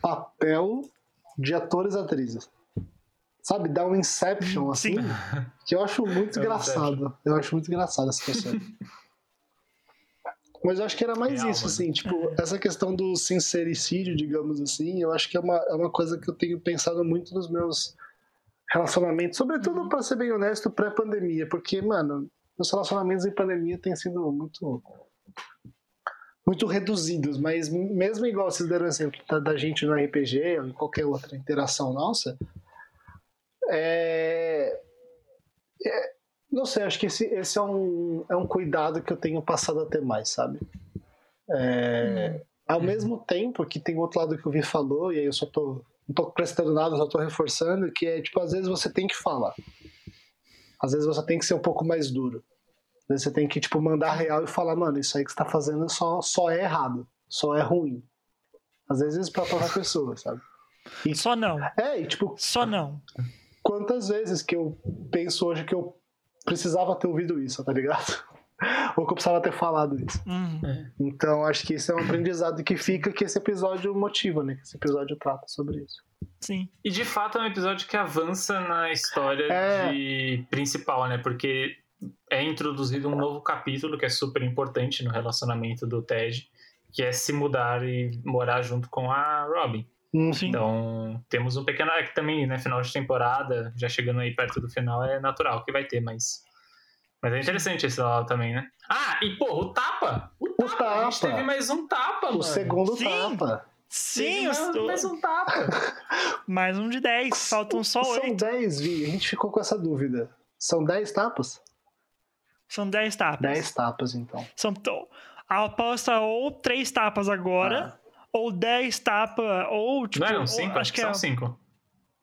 papel de atores e atrizes. Sabe, dá um inception assim, Sim. que eu acho muito É engraçado. Eu acho muito engraçado essa situação. Mas eu acho que era mais Real, isso, mano. assim, tipo, essa questão do sincericídio, digamos assim, eu acho que é uma, é uma coisa que eu tenho pensado muito nos meus relacionamentos, sobretudo, pra ser bem honesto, pré-pandemia, porque, mano, meus relacionamentos em pandemia têm sido muito muito reduzidos, mas mesmo igual vocês deram exemplo da, da gente no RPG ou em qualquer outra interação nossa, é, é- não sei, acho que esse, esse é, um, é um cuidado que eu tenho passado a ter mais, sabe? É, Ao Uhum. mesmo tempo que tem outro lado que o Vi falou, e aí eu só tô, não tô prestando nada, só tô reforçando, que é, tipo, às vezes você tem que falar. Às vezes você tem que ser um pouco mais duro. Às vezes você tem que, tipo, mandar real e falar, mano, isso aí que você tá fazendo só, só é errado, só é ruim. Às vezes pra própria pessoa, sabe? Só não, É, e tipo, só não. Quantas vezes que eu penso hoje que eu precisava ter ouvido isso, tá ligado? Ou que eu precisava ter falado isso. Hum, Então, acho que isso é um aprendizado que fica que esse episódio motiva, né? Que esse episódio trata sobre isso. sim. E de fato é um episódio que avança na história É. de principal, né? Porque é introduzido um novo capítulo que é super importante no relacionamento do Ted, que é se mudar e morar junto com a Robin. Hum, Sim. Então, temos um pequeno. É que também, né? Final de temporada, já chegando aí perto do final, é natural que vai ter, mas. Mas é interessante esse lado também, né? Ah, e porra, o tapa! O tapa! O A gente tapa. teve mais um tapa, O mano. segundo Sim. tapa. Sim, Teve os- mais, mais um tapa. mais um de 10, faltam só São 8. 10, Vi. A gente ficou com essa dúvida. São 10 tapas? São 10 tapas. 10 tapas, então. São a aposta ou 3 tapas agora, ou 10 tapas, ou tipo. Não eram ou- cinco? acho que são é, cinco.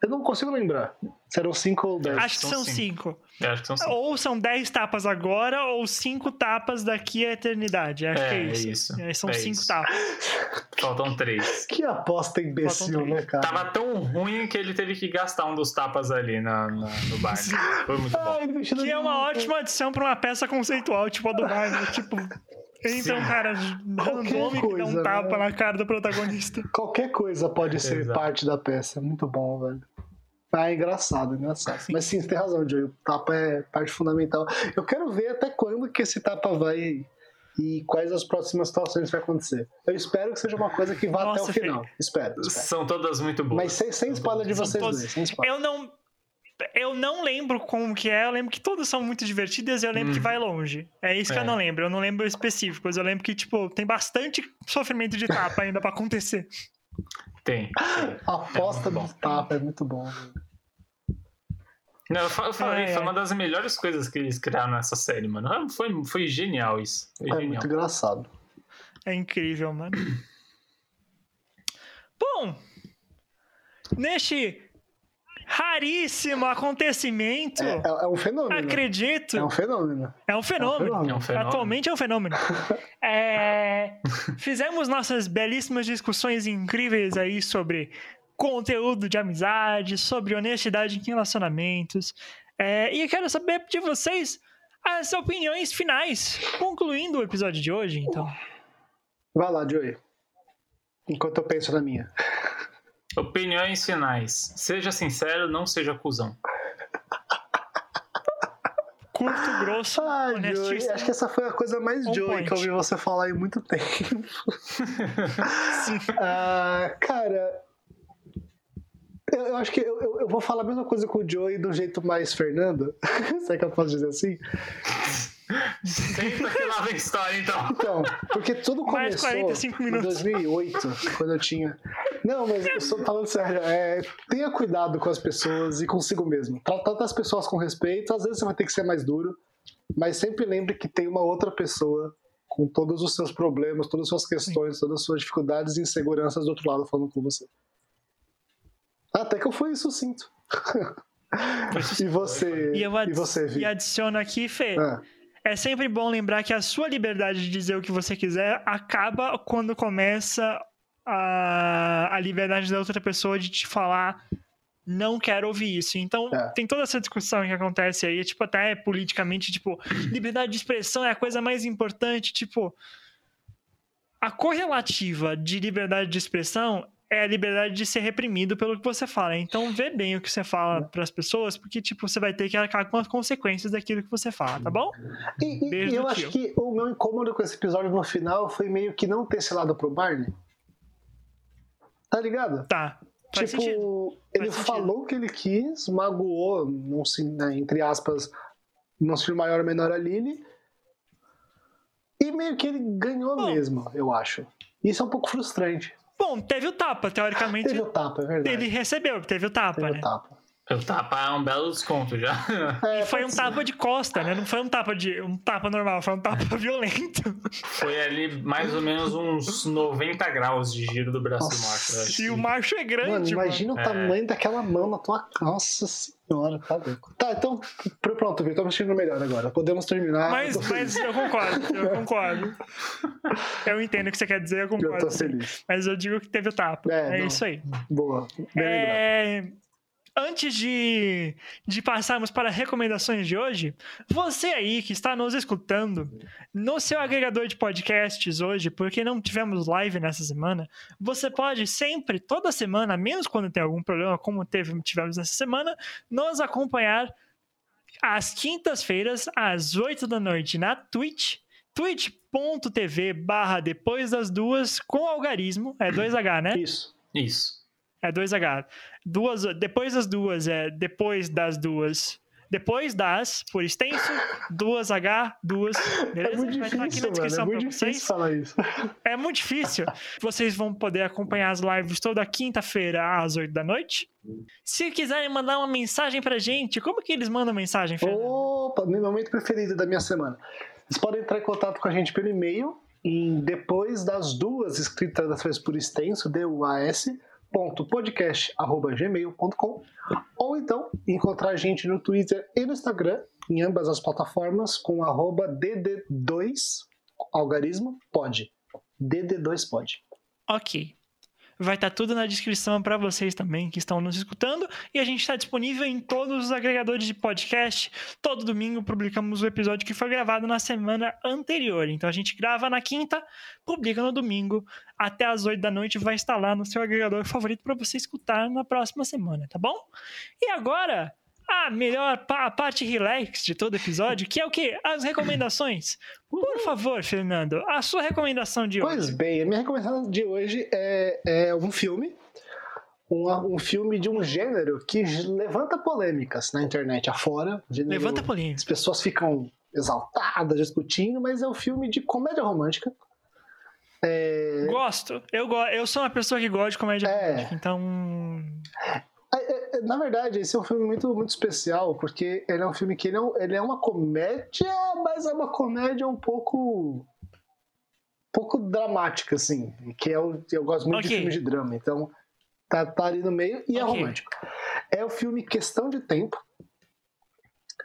Eu não consigo lembrar. Se eram 5 ou 10. Acho que são são cinco. 5. Eu acho que são cinco. Ou são 10 tapas agora, ou 5 tapas daqui à eternidade. Acho É, que é é isso. isso. É, são É 5 isso. tapas. Faltam três. Que aposta imbecil, né, cara? Tava tão ruim que ele teve que gastar um dos tapas ali na, na- no bar. Foi muito bom. Ai, Que é uma ótima adição pra uma peça conceitual, tipo a do Barney. tipo, entra um cara randômico e dá um coisa, tapa né? na cara do protagonista. Qualquer coisa pode ser Exato. parte da peça. É muito bom, velho. Ah, é engraçado, é engraçado. Mas sim, você tem razão, Joey. O tapa é parte fundamental. Eu quero ver até quando que esse tapa vai e quais as próximas situações vai acontecer. Eu espero que seja uma coisa que vá Nossa, até o final. Espero, espero. São todas muito boas. Mas sem, sem spoiler de São vocês todos- dois. Eu não. Eu não lembro como que é, eu lembro que todas são muito divertidas e eu lembro que Hum. vai longe. É isso que eu É. não lembro, eu não lembro específicos. Eu lembro que, tipo, tem bastante sofrimento de tapa ainda pra acontecer. Tem. A aposta É do tapa é muito bom. velho. Não, eu fa- eu falei, É, foi é. uma das melhores coisas que eles criaram nessa série, mano. Foi, foi genial isso. Foi É genial. muito engraçado. É incrível, mano. Bom, neste raríssimo acontecimento, É, é- é um fenômeno. acredito, É um fenômeno. é um fenômeno. É um fenômeno. Atualmente é um fenômeno. É, fizemos nossas belíssimas discussões incríveis aí sobre conteúdo de amizade, sobre honestidade em relacionamentos. É, e eu quero saber de vocês as opiniões finais, concluindo o episódio de hoje, então. Vai lá, Joey. Enquanto eu penso na minha. Opiniões finais. Seja sincero, não seja cuzão. Curto, grosso, Ah, Joey, acho que essa foi a coisa mais On Joey point. que eu ouvi você falar em muito tempo. Sim. Ah, cara, eu, eu acho que eu, eu- eu vou falar a mesma coisa com o Joey do jeito mais Fernando. Será que eu posso dizer assim? Senta que lá vem história, então. Então, porque tudo começou 45 em minutos. 2008, quando eu tinha. Não, mas eu estou falando sério. é, tenha cuidado com as pessoas e consigo mesmo. Tra- Trata as pessoas com respeito. Às vezes você vai ter que ser mais duro, mas sempre lembre que tem uma outra pessoa com todos os seus problemas, todas as suas questões, todas as suas dificuldades e inseguranças do outro lado falando com você. Até que eu fui sucinto. e você, E eu e você, Vi? e adiciono aqui, Fê. Ah, É sempre bom lembrar que a sua liberdade de dizer o que você quiser acaba quando começa a, a liberdade da outra pessoa de te falar não quero ouvir isso. Então, É. tem toda essa discussão que acontece aí, tipo, até politicamente, tipo, liberdade de expressão é a coisa mais importante, tipo, a correlativa de liberdade de expressão é a liberdade de ser reprimido pelo que você fala. Então, vê bem o que você fala para as pessoas, porque, tipo, você vai ter que arcar com as consequências daquilo que você fala, tá bom? E, e- eu acho que o meu incômodo com esse episódio no final foi meio que não ter esse lado pro Barney. Tá ligado? Tá. Faz tipo, sentido. ele Faz sentido. falou o que ele quis, magoou, não se, né, entre aspas, não se maior ou menor a Lily. E meio que ele ganhou Bom. mesmo, eu acho. Isso é um pouco frustrante. Bom, teve o tapa, teoricamente. Teve o tapa, é verdade. Ele recebeu, teve o tapa, Teve né? o tapa. Eu tapa é um belo desconto já. É, E foi um tapa de costa, né? Não foi um tapa de um tapa normal, foi um tapa violento. Foi ali mais ou menos uns 90 graus de giro do braço do Nossa. macho. eu acho. E o macho é Mano, grande, mano. imagina o É. tamanho daquela mão na tua. Nossa senhora, tá louco. Tá, então, pr- pronto, Vitor, tô me sentindo melhor agora. Podemos terminar. Mas, eu mas eu concordo, eu concordo. Eu entendo o que você quer dizer, eu Eu concordo. tô feliz. Mas eu digo que teve o tapa. É, É, não. isso aí. Boa. Bem lembrado. Antes de, de passarmos para recomendações de hoje, você aí que está nos escutando no seu agregador de podcasts hoje, porque não tivemos live nessa semana, você pode sempre, toda semana, menos quando tem algum problema, como teve, tivemos nessa semana, nos acompanhar às quintas-feiras, às 8 da noite, na Twitch, twitch.tv barra depois das duas, com algarismo, é 2H, né? Isso. Isso. É 2H. Duas, depois das duas, é depois das duas. Depois das, por extenso, duas H, duas. Beleza? É muito Vai estar aqui difícil, na mano. É descrição muito difícil vocês. falar isso. É muito difícil. Vocês vão poder acompanhar as lives toda quinta-feira às 8 da noite. Se quiserem mandar uma mensagem pra gente, como que eles mandam mensagem, Fernando? Opa, meu momento preferido da minha semana. Vocês podem entrar em contato com a gente pelo e-mail em depois das duas escritas das vezes por extenso, DUAS, ponto podcast, arroba gmail.com ou então encontrar a gente no Twitter e no Instagram, em ambas as plataformas, com arroba DD2 algarismo pode. DD2 pode. Ok. Vai estar tudo na descrição para vocês também que estão nos escutando. E a gente está disponível em todos os agregadores de podcast. Todo domingo publicamos o episódio que foi gravado na semana anterior. Então a gente grava na quinta, publica no domingo. Até às 8 da noite vai estar lá no seu agregador favorito para você escutar na próxima semana, tá bom? E agora, a melhor a parte relax de todo episódio, que é o quê? As recomendações. Por favor, Fernando, a sua recomendação de Pois hoje. bem, a minha recomendação de hoje é, é um filme um, um filme de um gênero que levanta polêmicas na internet afora. Levanta polêmica. As pessoas ficam exaltadas discutindo, mas é um filme de comédia romântica. É, Gosto. Eu, eu sou uma pessoa que gosta de comédia É. romântica, então. É, é, na verdade, esse é um filme muito, muito especial, porque ele é um filme que ele é, um- ele é uma comédia, mas é uma comédia um pouco. um pouco dramática, assim. Que é o, eu gosto muito de Ok. filmes de drama, então tá, tá ali no meio e é Ok. romântico. É o filme Questão de Tempo.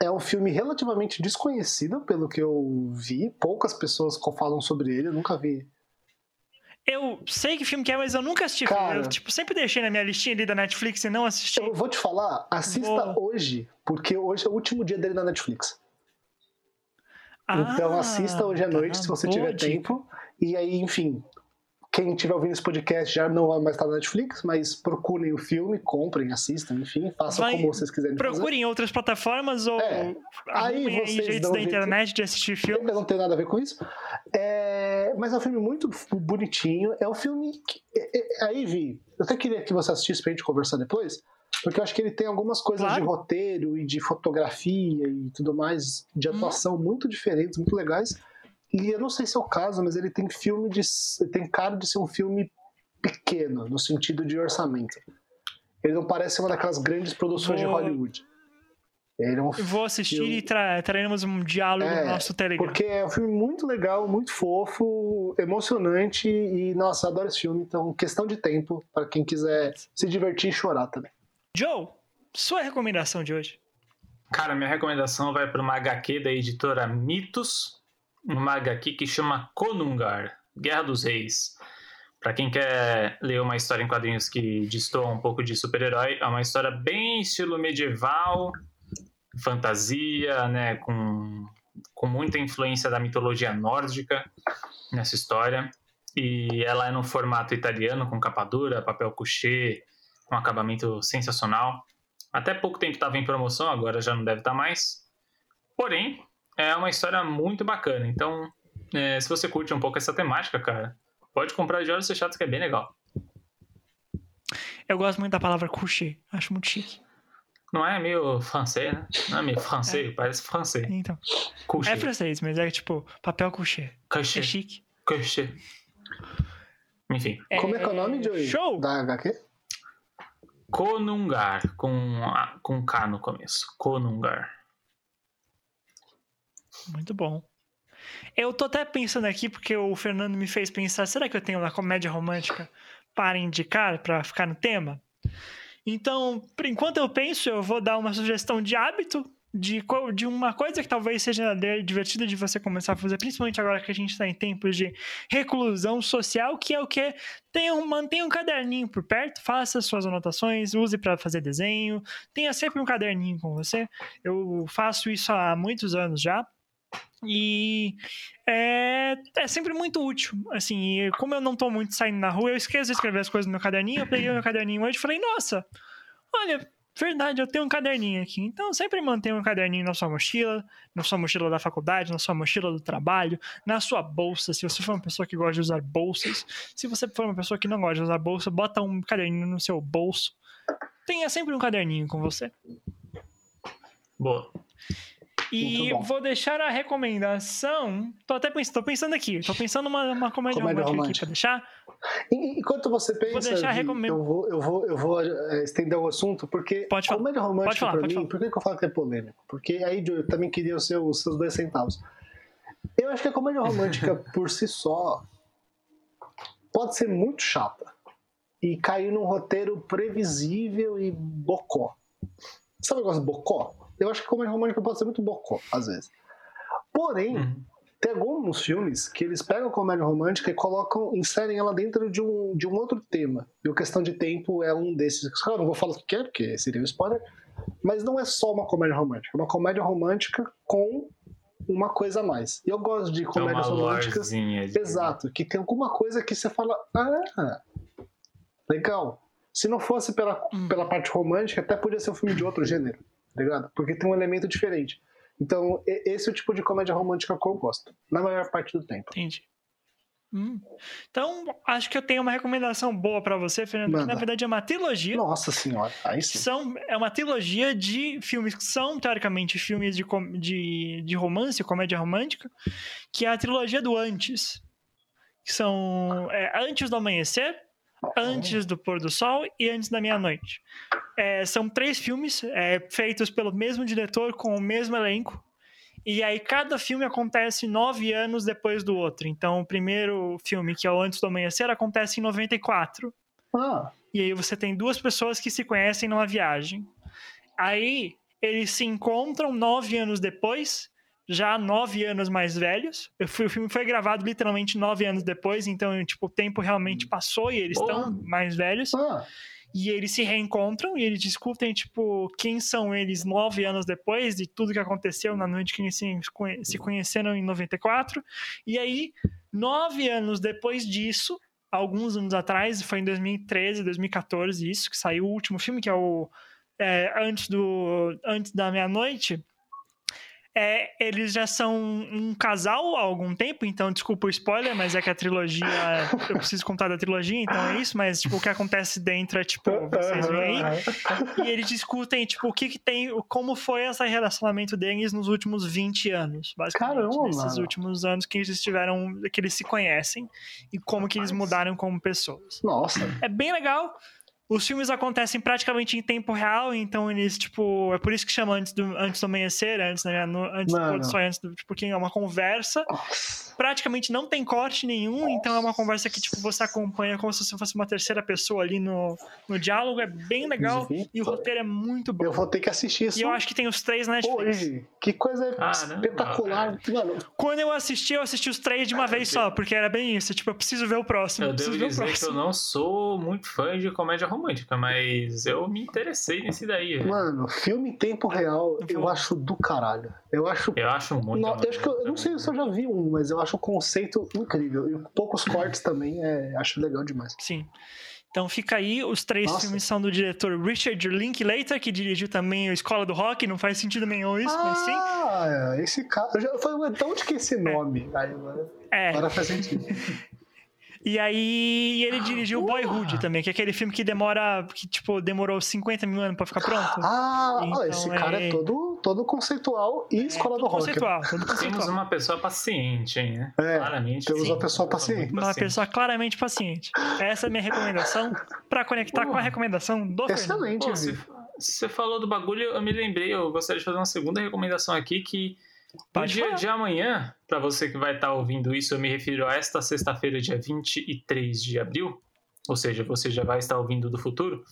É um filme relativamente desconhecido, pelo que eu vi. Poucas pessoas falam sobre ele, eu nunca vi. Eu sei que filme que é, mas eu nunca assisti. Cara. Eu, tipo, sempre deixei na minha listinha ali da Netflix e não assisti. Eu vou te falar, assista Vou. hoje, porque hoje é o último dia dele na Netflix. Então Ah, assista hoje à tá. noite, se você Boa tiver dica. tempo. E aí, enfim, quem estiver ouvindo esse podcast já não vai mais estar na Netflix, mas procurem o filme, comprem, assistam, enfim, façam Vai- como vocês quiserem fazer. Procurem outras plataformas ou É. Aí vocês jeitos da internet de assistir filme. Não tenho nada a ver com isso. É, Mas é um filme muito bonitinho. É um filme. Que... é- é- Aí, Vi, eu até queria que você assistisse pra gente conversar depois, porque eu acho que ele tem algumas coisas Claro. de roteiro e de fotografia e tudo mais, de Uhum. atuação muito diferentes, muito legais. E eu não sei se é o caso, mas ele tem filme de. tem cara de ser um filme pequeno, no sentido de orçamento. Ele não parece uma daquelas grandes produções de Vou- Hollywood. Ele é um Eu Vou assistir Eu- e tra traremos um diálogo É, no nosso Telegram. Porque é um filme muito legal, muito fofo, emocionante e, nossa, adoro esse filme. Então, questão de tempo para quem quiser se divertir e chorar também. Joe, sua recomendação de hoje. Cara, minha recomendação vai para uma HQ da editora Mitos, uma HQ que chama Konungar, Guerra dos Reis. Para quem quer ler uma história em quadrinhos que destoa um pouco de super-herói, é uma história bem estilo medieval, fantasia, né, com, com muita influência da mitologia nórdica nessa história. E ela é no formato italiano, com capa dura, papel couché, com acabamento sensacional. Até pouco tempo estava em promoção, agora já não deve estar mais. Porém, é uma história muito bacana. Então, é, se você curte um pouco essa temática, cara, pode comprar de olhos fechados que é bem legal. Eu gosto muito da palavra coucher. Acho muito chique. Não é meio francês, né? Não é meio francês, parece francês. Então, Couché. é francês, mas é tipo papel coucher. É Couché. chique. Couché. Enfim, Como é que é o nome, Joey? Show! Da HQ? Konungar, com, a- com K no começo. Konungar. Muito bom. Eu tô até pensando aqui, porque o Fernando me fez pensar, será que eu tenho uma comédia romântica para indicar, para ficar no tema? Então, por enquanto eu penso, eu vou dar uma sugestão de hábito, de, de uma coisa que talvez seja divertida de você começar a fazer, principalmente agora que a gente está em tempos de reclusão social, que é o que? Tenha um, mantenha um caderninho por perto, faça suas anotações, use para fazer desenho, tenha sempre um caderninho com você. Eu faço isso há muitos anos já. E é, é sempre muito útil. Assim, como eu não tô muito saindo na rua, eu esqueço de escrever as coisas no meu caderninho. Eu peguei meu caderninho hoje e falei, nossa, olha, verdade, eu tenho um caderninho aqui. Então sempre mantenha um caderninho na sua mochila, na sua mochila da faculdade, na sua mochila do trabalho, na sua bolsa. Se você for uma pessoa que gosta de usar bolsas, se você for uma pessoa que não gosta de usar bolsa, bota um caderninho no seu bolso. Tenha sempre um caderninho com você. Boa. E vou deixar a recomendação. Tô até pensando, tô pensando aqui. Tô pensando uma, uma comédia, Comédia romântica, aqui pra romântica. deixar. E- Enquanto você pensa, deixar Vi, recomend- eu vou, eu vou, eu vou eh, estender o assunto, porque Pode falar. comédia romântica Pode falar, pra pode mim, falar. por que, que eu falo que é polêmico? Porque aí eu também queria os seus, os seus dois centavos. Eu acho que a comédia romântica por si só pode ser muito chata e cair num roteiro previsível e bocó. Sabe o negócio de bocó? Eu acho que comédia romântica pode ser muito bocó, às vezes. Porém, Uhum. tem alguns filmes que eles pegam a comédia romântica e colocam, inserem ela dentro de um, de um outro tema. E o Questão de Tempo é um desses. Claro, não vou falar o que é, porque seria um spoiler. Mas não é só uma comédia romântica. É uma comédia romântica com uma coisa a mais. E eu gosto de É uma comédias românticas. lorezinha. de- Exato, que tem alguma coisa que você fala, ah, legal. Se não fosse pela, Hum. pela parte romântica, até podia ser um filme de outro gênero, tá ligado? Porque tem um elemento diferente. Então, esse é o tipo de comédia romântica que eu gosto, na maior parte do tempo. Entendi. Hum. Então, acho que eu tenho uma recomendação boa pra você, Fernando. Que, Manda. na verdade, é uma trilogia. Nossa senhora, aí sim. São, é uma trilogia de filmes que são, teoricamente, filmes de, com- de, de romance, comédia romântica, que é a trilogia do Antes. Que são é, Antes do Amanhecer, Antes do Pôr do Sol e Antes da Meia-Noite. É, são três filmes é, feitos pelo mesmo diretor, com o mesmo elenco. E aí, cada filme acontece nove anos depois do outro. Então, o primeiro filme, que é o Antes do Amanhecer, acontece em 94. Ah, E aí você tem duas pessoas que se conhecem numa viagem. Aí eles se encontram nove anos depois, já nove anos mais velhos. Eu fui- O filme foi gravado literalmente nove anos depois, então tipo, o tempo realmente passou e eles estão mais velhos. ah, E eles se reencontram e eles discutem, tipo, quem são eles nove anos depois de tudo que aconteceu na noite que eles se conheceram em 94. E aí, nove anos depois disso, alguns anos atrás, foi em 2013, 2014, isso, que saiu o último filme, que é o é, Antes, do, Antes da Meia-Noite. É, eles já são um casal há algum tempo, então desculpa o spoiler, mas é que a trilogia. Eu preciso contar da trilogia, então é isso, mas tipo, o que acontece dentro é tipo, vocês veem aí. E eles discutem, tipo, o que, que tem, como foi esse relacionamento deles nos últimos 20 anos, basicamente. Caramba, Nesses mano. últimos anos que eles estiveram, que eles se conhecem e como que eles mudaram como pessoas. Nossa. É bem legal. Os filmes acontecem praticamente em tempo real, então eles, tipo, é por isso que chama antes do, antes do amanhecer, antes, da meia- no- antes Mano. do sol, antes do, tipo, porque é uma conversa Nossa. praticamente não tem corte nenhum, então é uma conversa que tipo, você acompanha como se você fosse uma terceira pessoa ali no, no diálogo. É bem legal e o roteiro é muito bom. Eu vou ter que assistir isso E eu acho que tem os três na Netflix. hoje. Que coisa Caramba, espetacular. Mano, Quando eu assisti, eu assisti os três de uma vez só, porque era bem isso. Tipo, eu preciso ver o próximo. Eu Eu preciso devo ver o dizer que eu não sou muito fã de comédia romântica, mas eu me interessei nesse daí. velho. mano, filme em tempo real, Eu acho do caralho. Eu acho. Eu acho muito. No- eu, acho que eu, eu não sei se eu já vi um, mas eu acho o conceito incrível. E poucos cortes também, é, acho legal demais. Sim. Então fica aí, os três Nossa. filmes são do diretor Richard Linklater, que dirigiu também o Escola do Rock, não faz sentido nenhum isso, mas sim. Ah, esse cara. Eu já falei, "Ué, de onde que é esse nome? Aí, agora, É. agora faz sentido. E aí ele dirigiu Ah. Boyhood também, que é aquele filme que demora, que tipo, demorou 50 mil anos pra ficar pronto. Ah, ó, Então, esse cara é, é- todo, todo conceitual e escola tudo do rock. conceitual, tudo Temos conceitual. uma pessoa paciente, hein, né? É, Claramente. temos sim. uma pessoa paciente. Uma pessoa claramente paciente. Essa é a minha recomendação pra conectar com a recomendação do Fernando. Excelente, Pô, você, Vi. você falou do bagulho, eu me lembrei, eu gostaria de fazer uma segunda recomendação aqui que no Pode dia falar. de amanhã, pra você que vai estar ouvindo isso, eu me refiro a esta sexta-feira, dia 23 de abril, ou seja, você já vai estar ouvindo do futuro,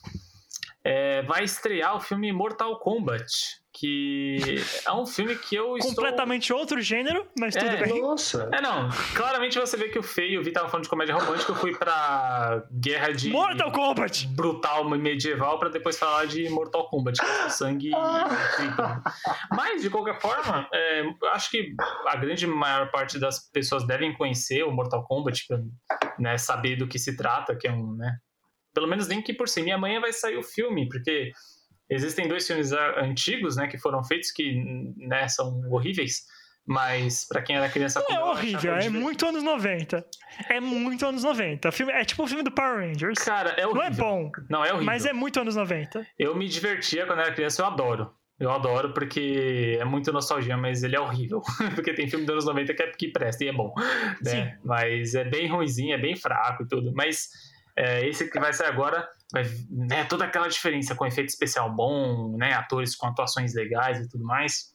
é, vai estrear o filme Mortal Kombat, que é um filme que eu estou... Completamente outro gênero, mas tudo É. bem. Nossa. É, não, claramente você vê que o feio, o Vi tava falando de comédia romântica, eu fui pra guerra de... Mortal Kombat! brutal medieval pra depois falar de Mortal Kombat, que é sangue e. Mas, de qualquer forma, é, eu acho que a grande maior parte das pessoas devem conhecer o Mortal Kombat, pra, né, saber do que se trata, que é um, né, pelo menos nem que por cima. E amanhã vai sair o filme, porque existem dois filmes ah, antigos, né, que foram feitos que, né, são horríveis, mas pra quem era criança Não é horrível, é divertido. muito anos 90. É muito anos 90. O filme, é tipo o filme do Power Rangers. Cara, é Não horrível. é bom, Não, é horrível. mas é muito anos 90. Eu me divertia quando era criança, eu adoro. Eu adoro porque é muito nostalgia, mas ele é horrível. porque tem filme dos anos 90 que, é, que presta e é bom. Né? Mas é bem ruimzinho, é bem fraco e tudo. Mas é, esse que vai sair agora, né, toda aquela diferença com efeito especial bom, né, atores com atuações legais e tudo mais.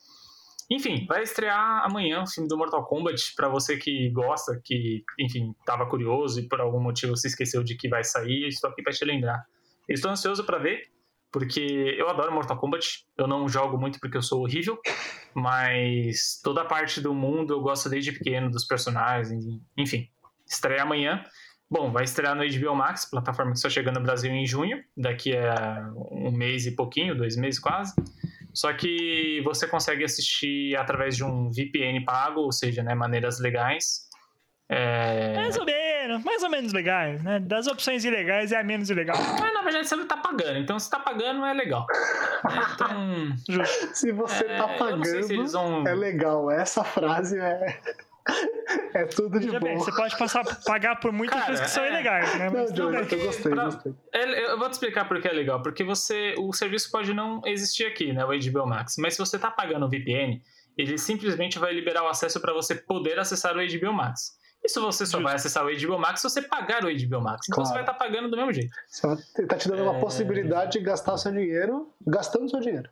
Enfim, vai estrear amanhã o filme do Mortal Kombat para você que gosta, que, enfim, estava curioso e por algum motivo se esqueceu de que vai sair, estou aqui para te lembrar. Estou ansioso para ver, porque eu adoro Mortal Kombat. Eu não jogo muito porque eu sou horrível, mas toda parte do mundo eu gosto desde pequeno, dos personagens, enfim. Estreia amanhã. Bom, vai estrear no HBO Max, plataforma que está chegando no Brasil em junho, daqui a um mês e pouquinho, dois meses quase. Só que você consegue assistir através de um VPN pago, ou seja, né, maneiras legais. É... Mais ou menos, mais ou menos legais, né? Das opções ilegais é a menos ilegal. Mas na verdade você não tá pagando, então se tá pagando é legal. É, Então. Justo. Se você é, tá sei se pagando, eles vão. é legal. Essa frase é. É tudo de Veja bom. bem, você pode passar, pagar por muitas Cara, coisas que são é. ilegais, né? Não, Mas tudo Jonathan, eu gostei, Pra- gostei. Eu vou te explicar por que é legal. Porque você. O serviço pode não existir aqui, né? O HBO Max. Mas se você tá pagando o VPN, ele simplesmente vai liberar o acesso para você poder acessar o HBO Max. Isso você só Justo. vai acessar o HBO Max se você pagar o HBO Max. Então Claro. você vai estar pagando do mesmo jeito. Você tá te dando uma É. possibilidade de gastar o seu dinheiro gastando o seu dinheiro.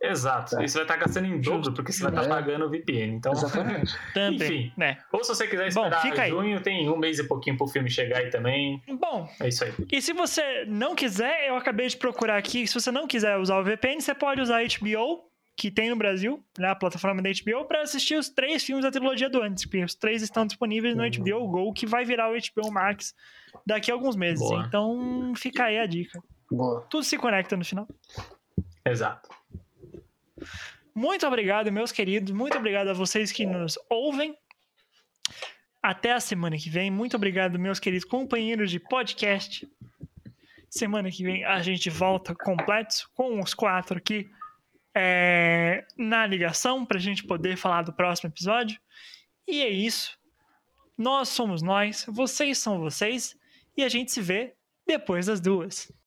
Exato. É. E você vai estar gastando em dobro, porque você vai estar É. pagando o VPN. Então. Exatamente. Enfim. né? Ou se você quiser Bom, esperar aí. junho, tem um mês e pouquinho pro filme chegar aí também. Bom, É isso aí. e se você não quiser, eu acabei de procurar aqui, se você não quiser usar o VPN, você pode usar a HBO, que tem no Brasil, né, a plataforma da HBO, para assistir os três filmes da trilogia do antes, porque os três estão disponíveis no Uhum. HBO Go, que vai virar o HBO Max daqui a alguns meses. Boa. Então, fica aí a dica. Boa. Tudo se conecta no final. Exato. Muito obrigado, meus queridos. Muito obrigado a vocês que nos ouvem. Até a semana que vem. Muito obrigado, meus queridos companheiros de podcast. Semana que vem a gente volta completos com os quatro aqui é, na ligação para a gente poder falar do próximo episódio. E é isso. Nós somos nós, vocês são vocês e a gente se vê depois das duas.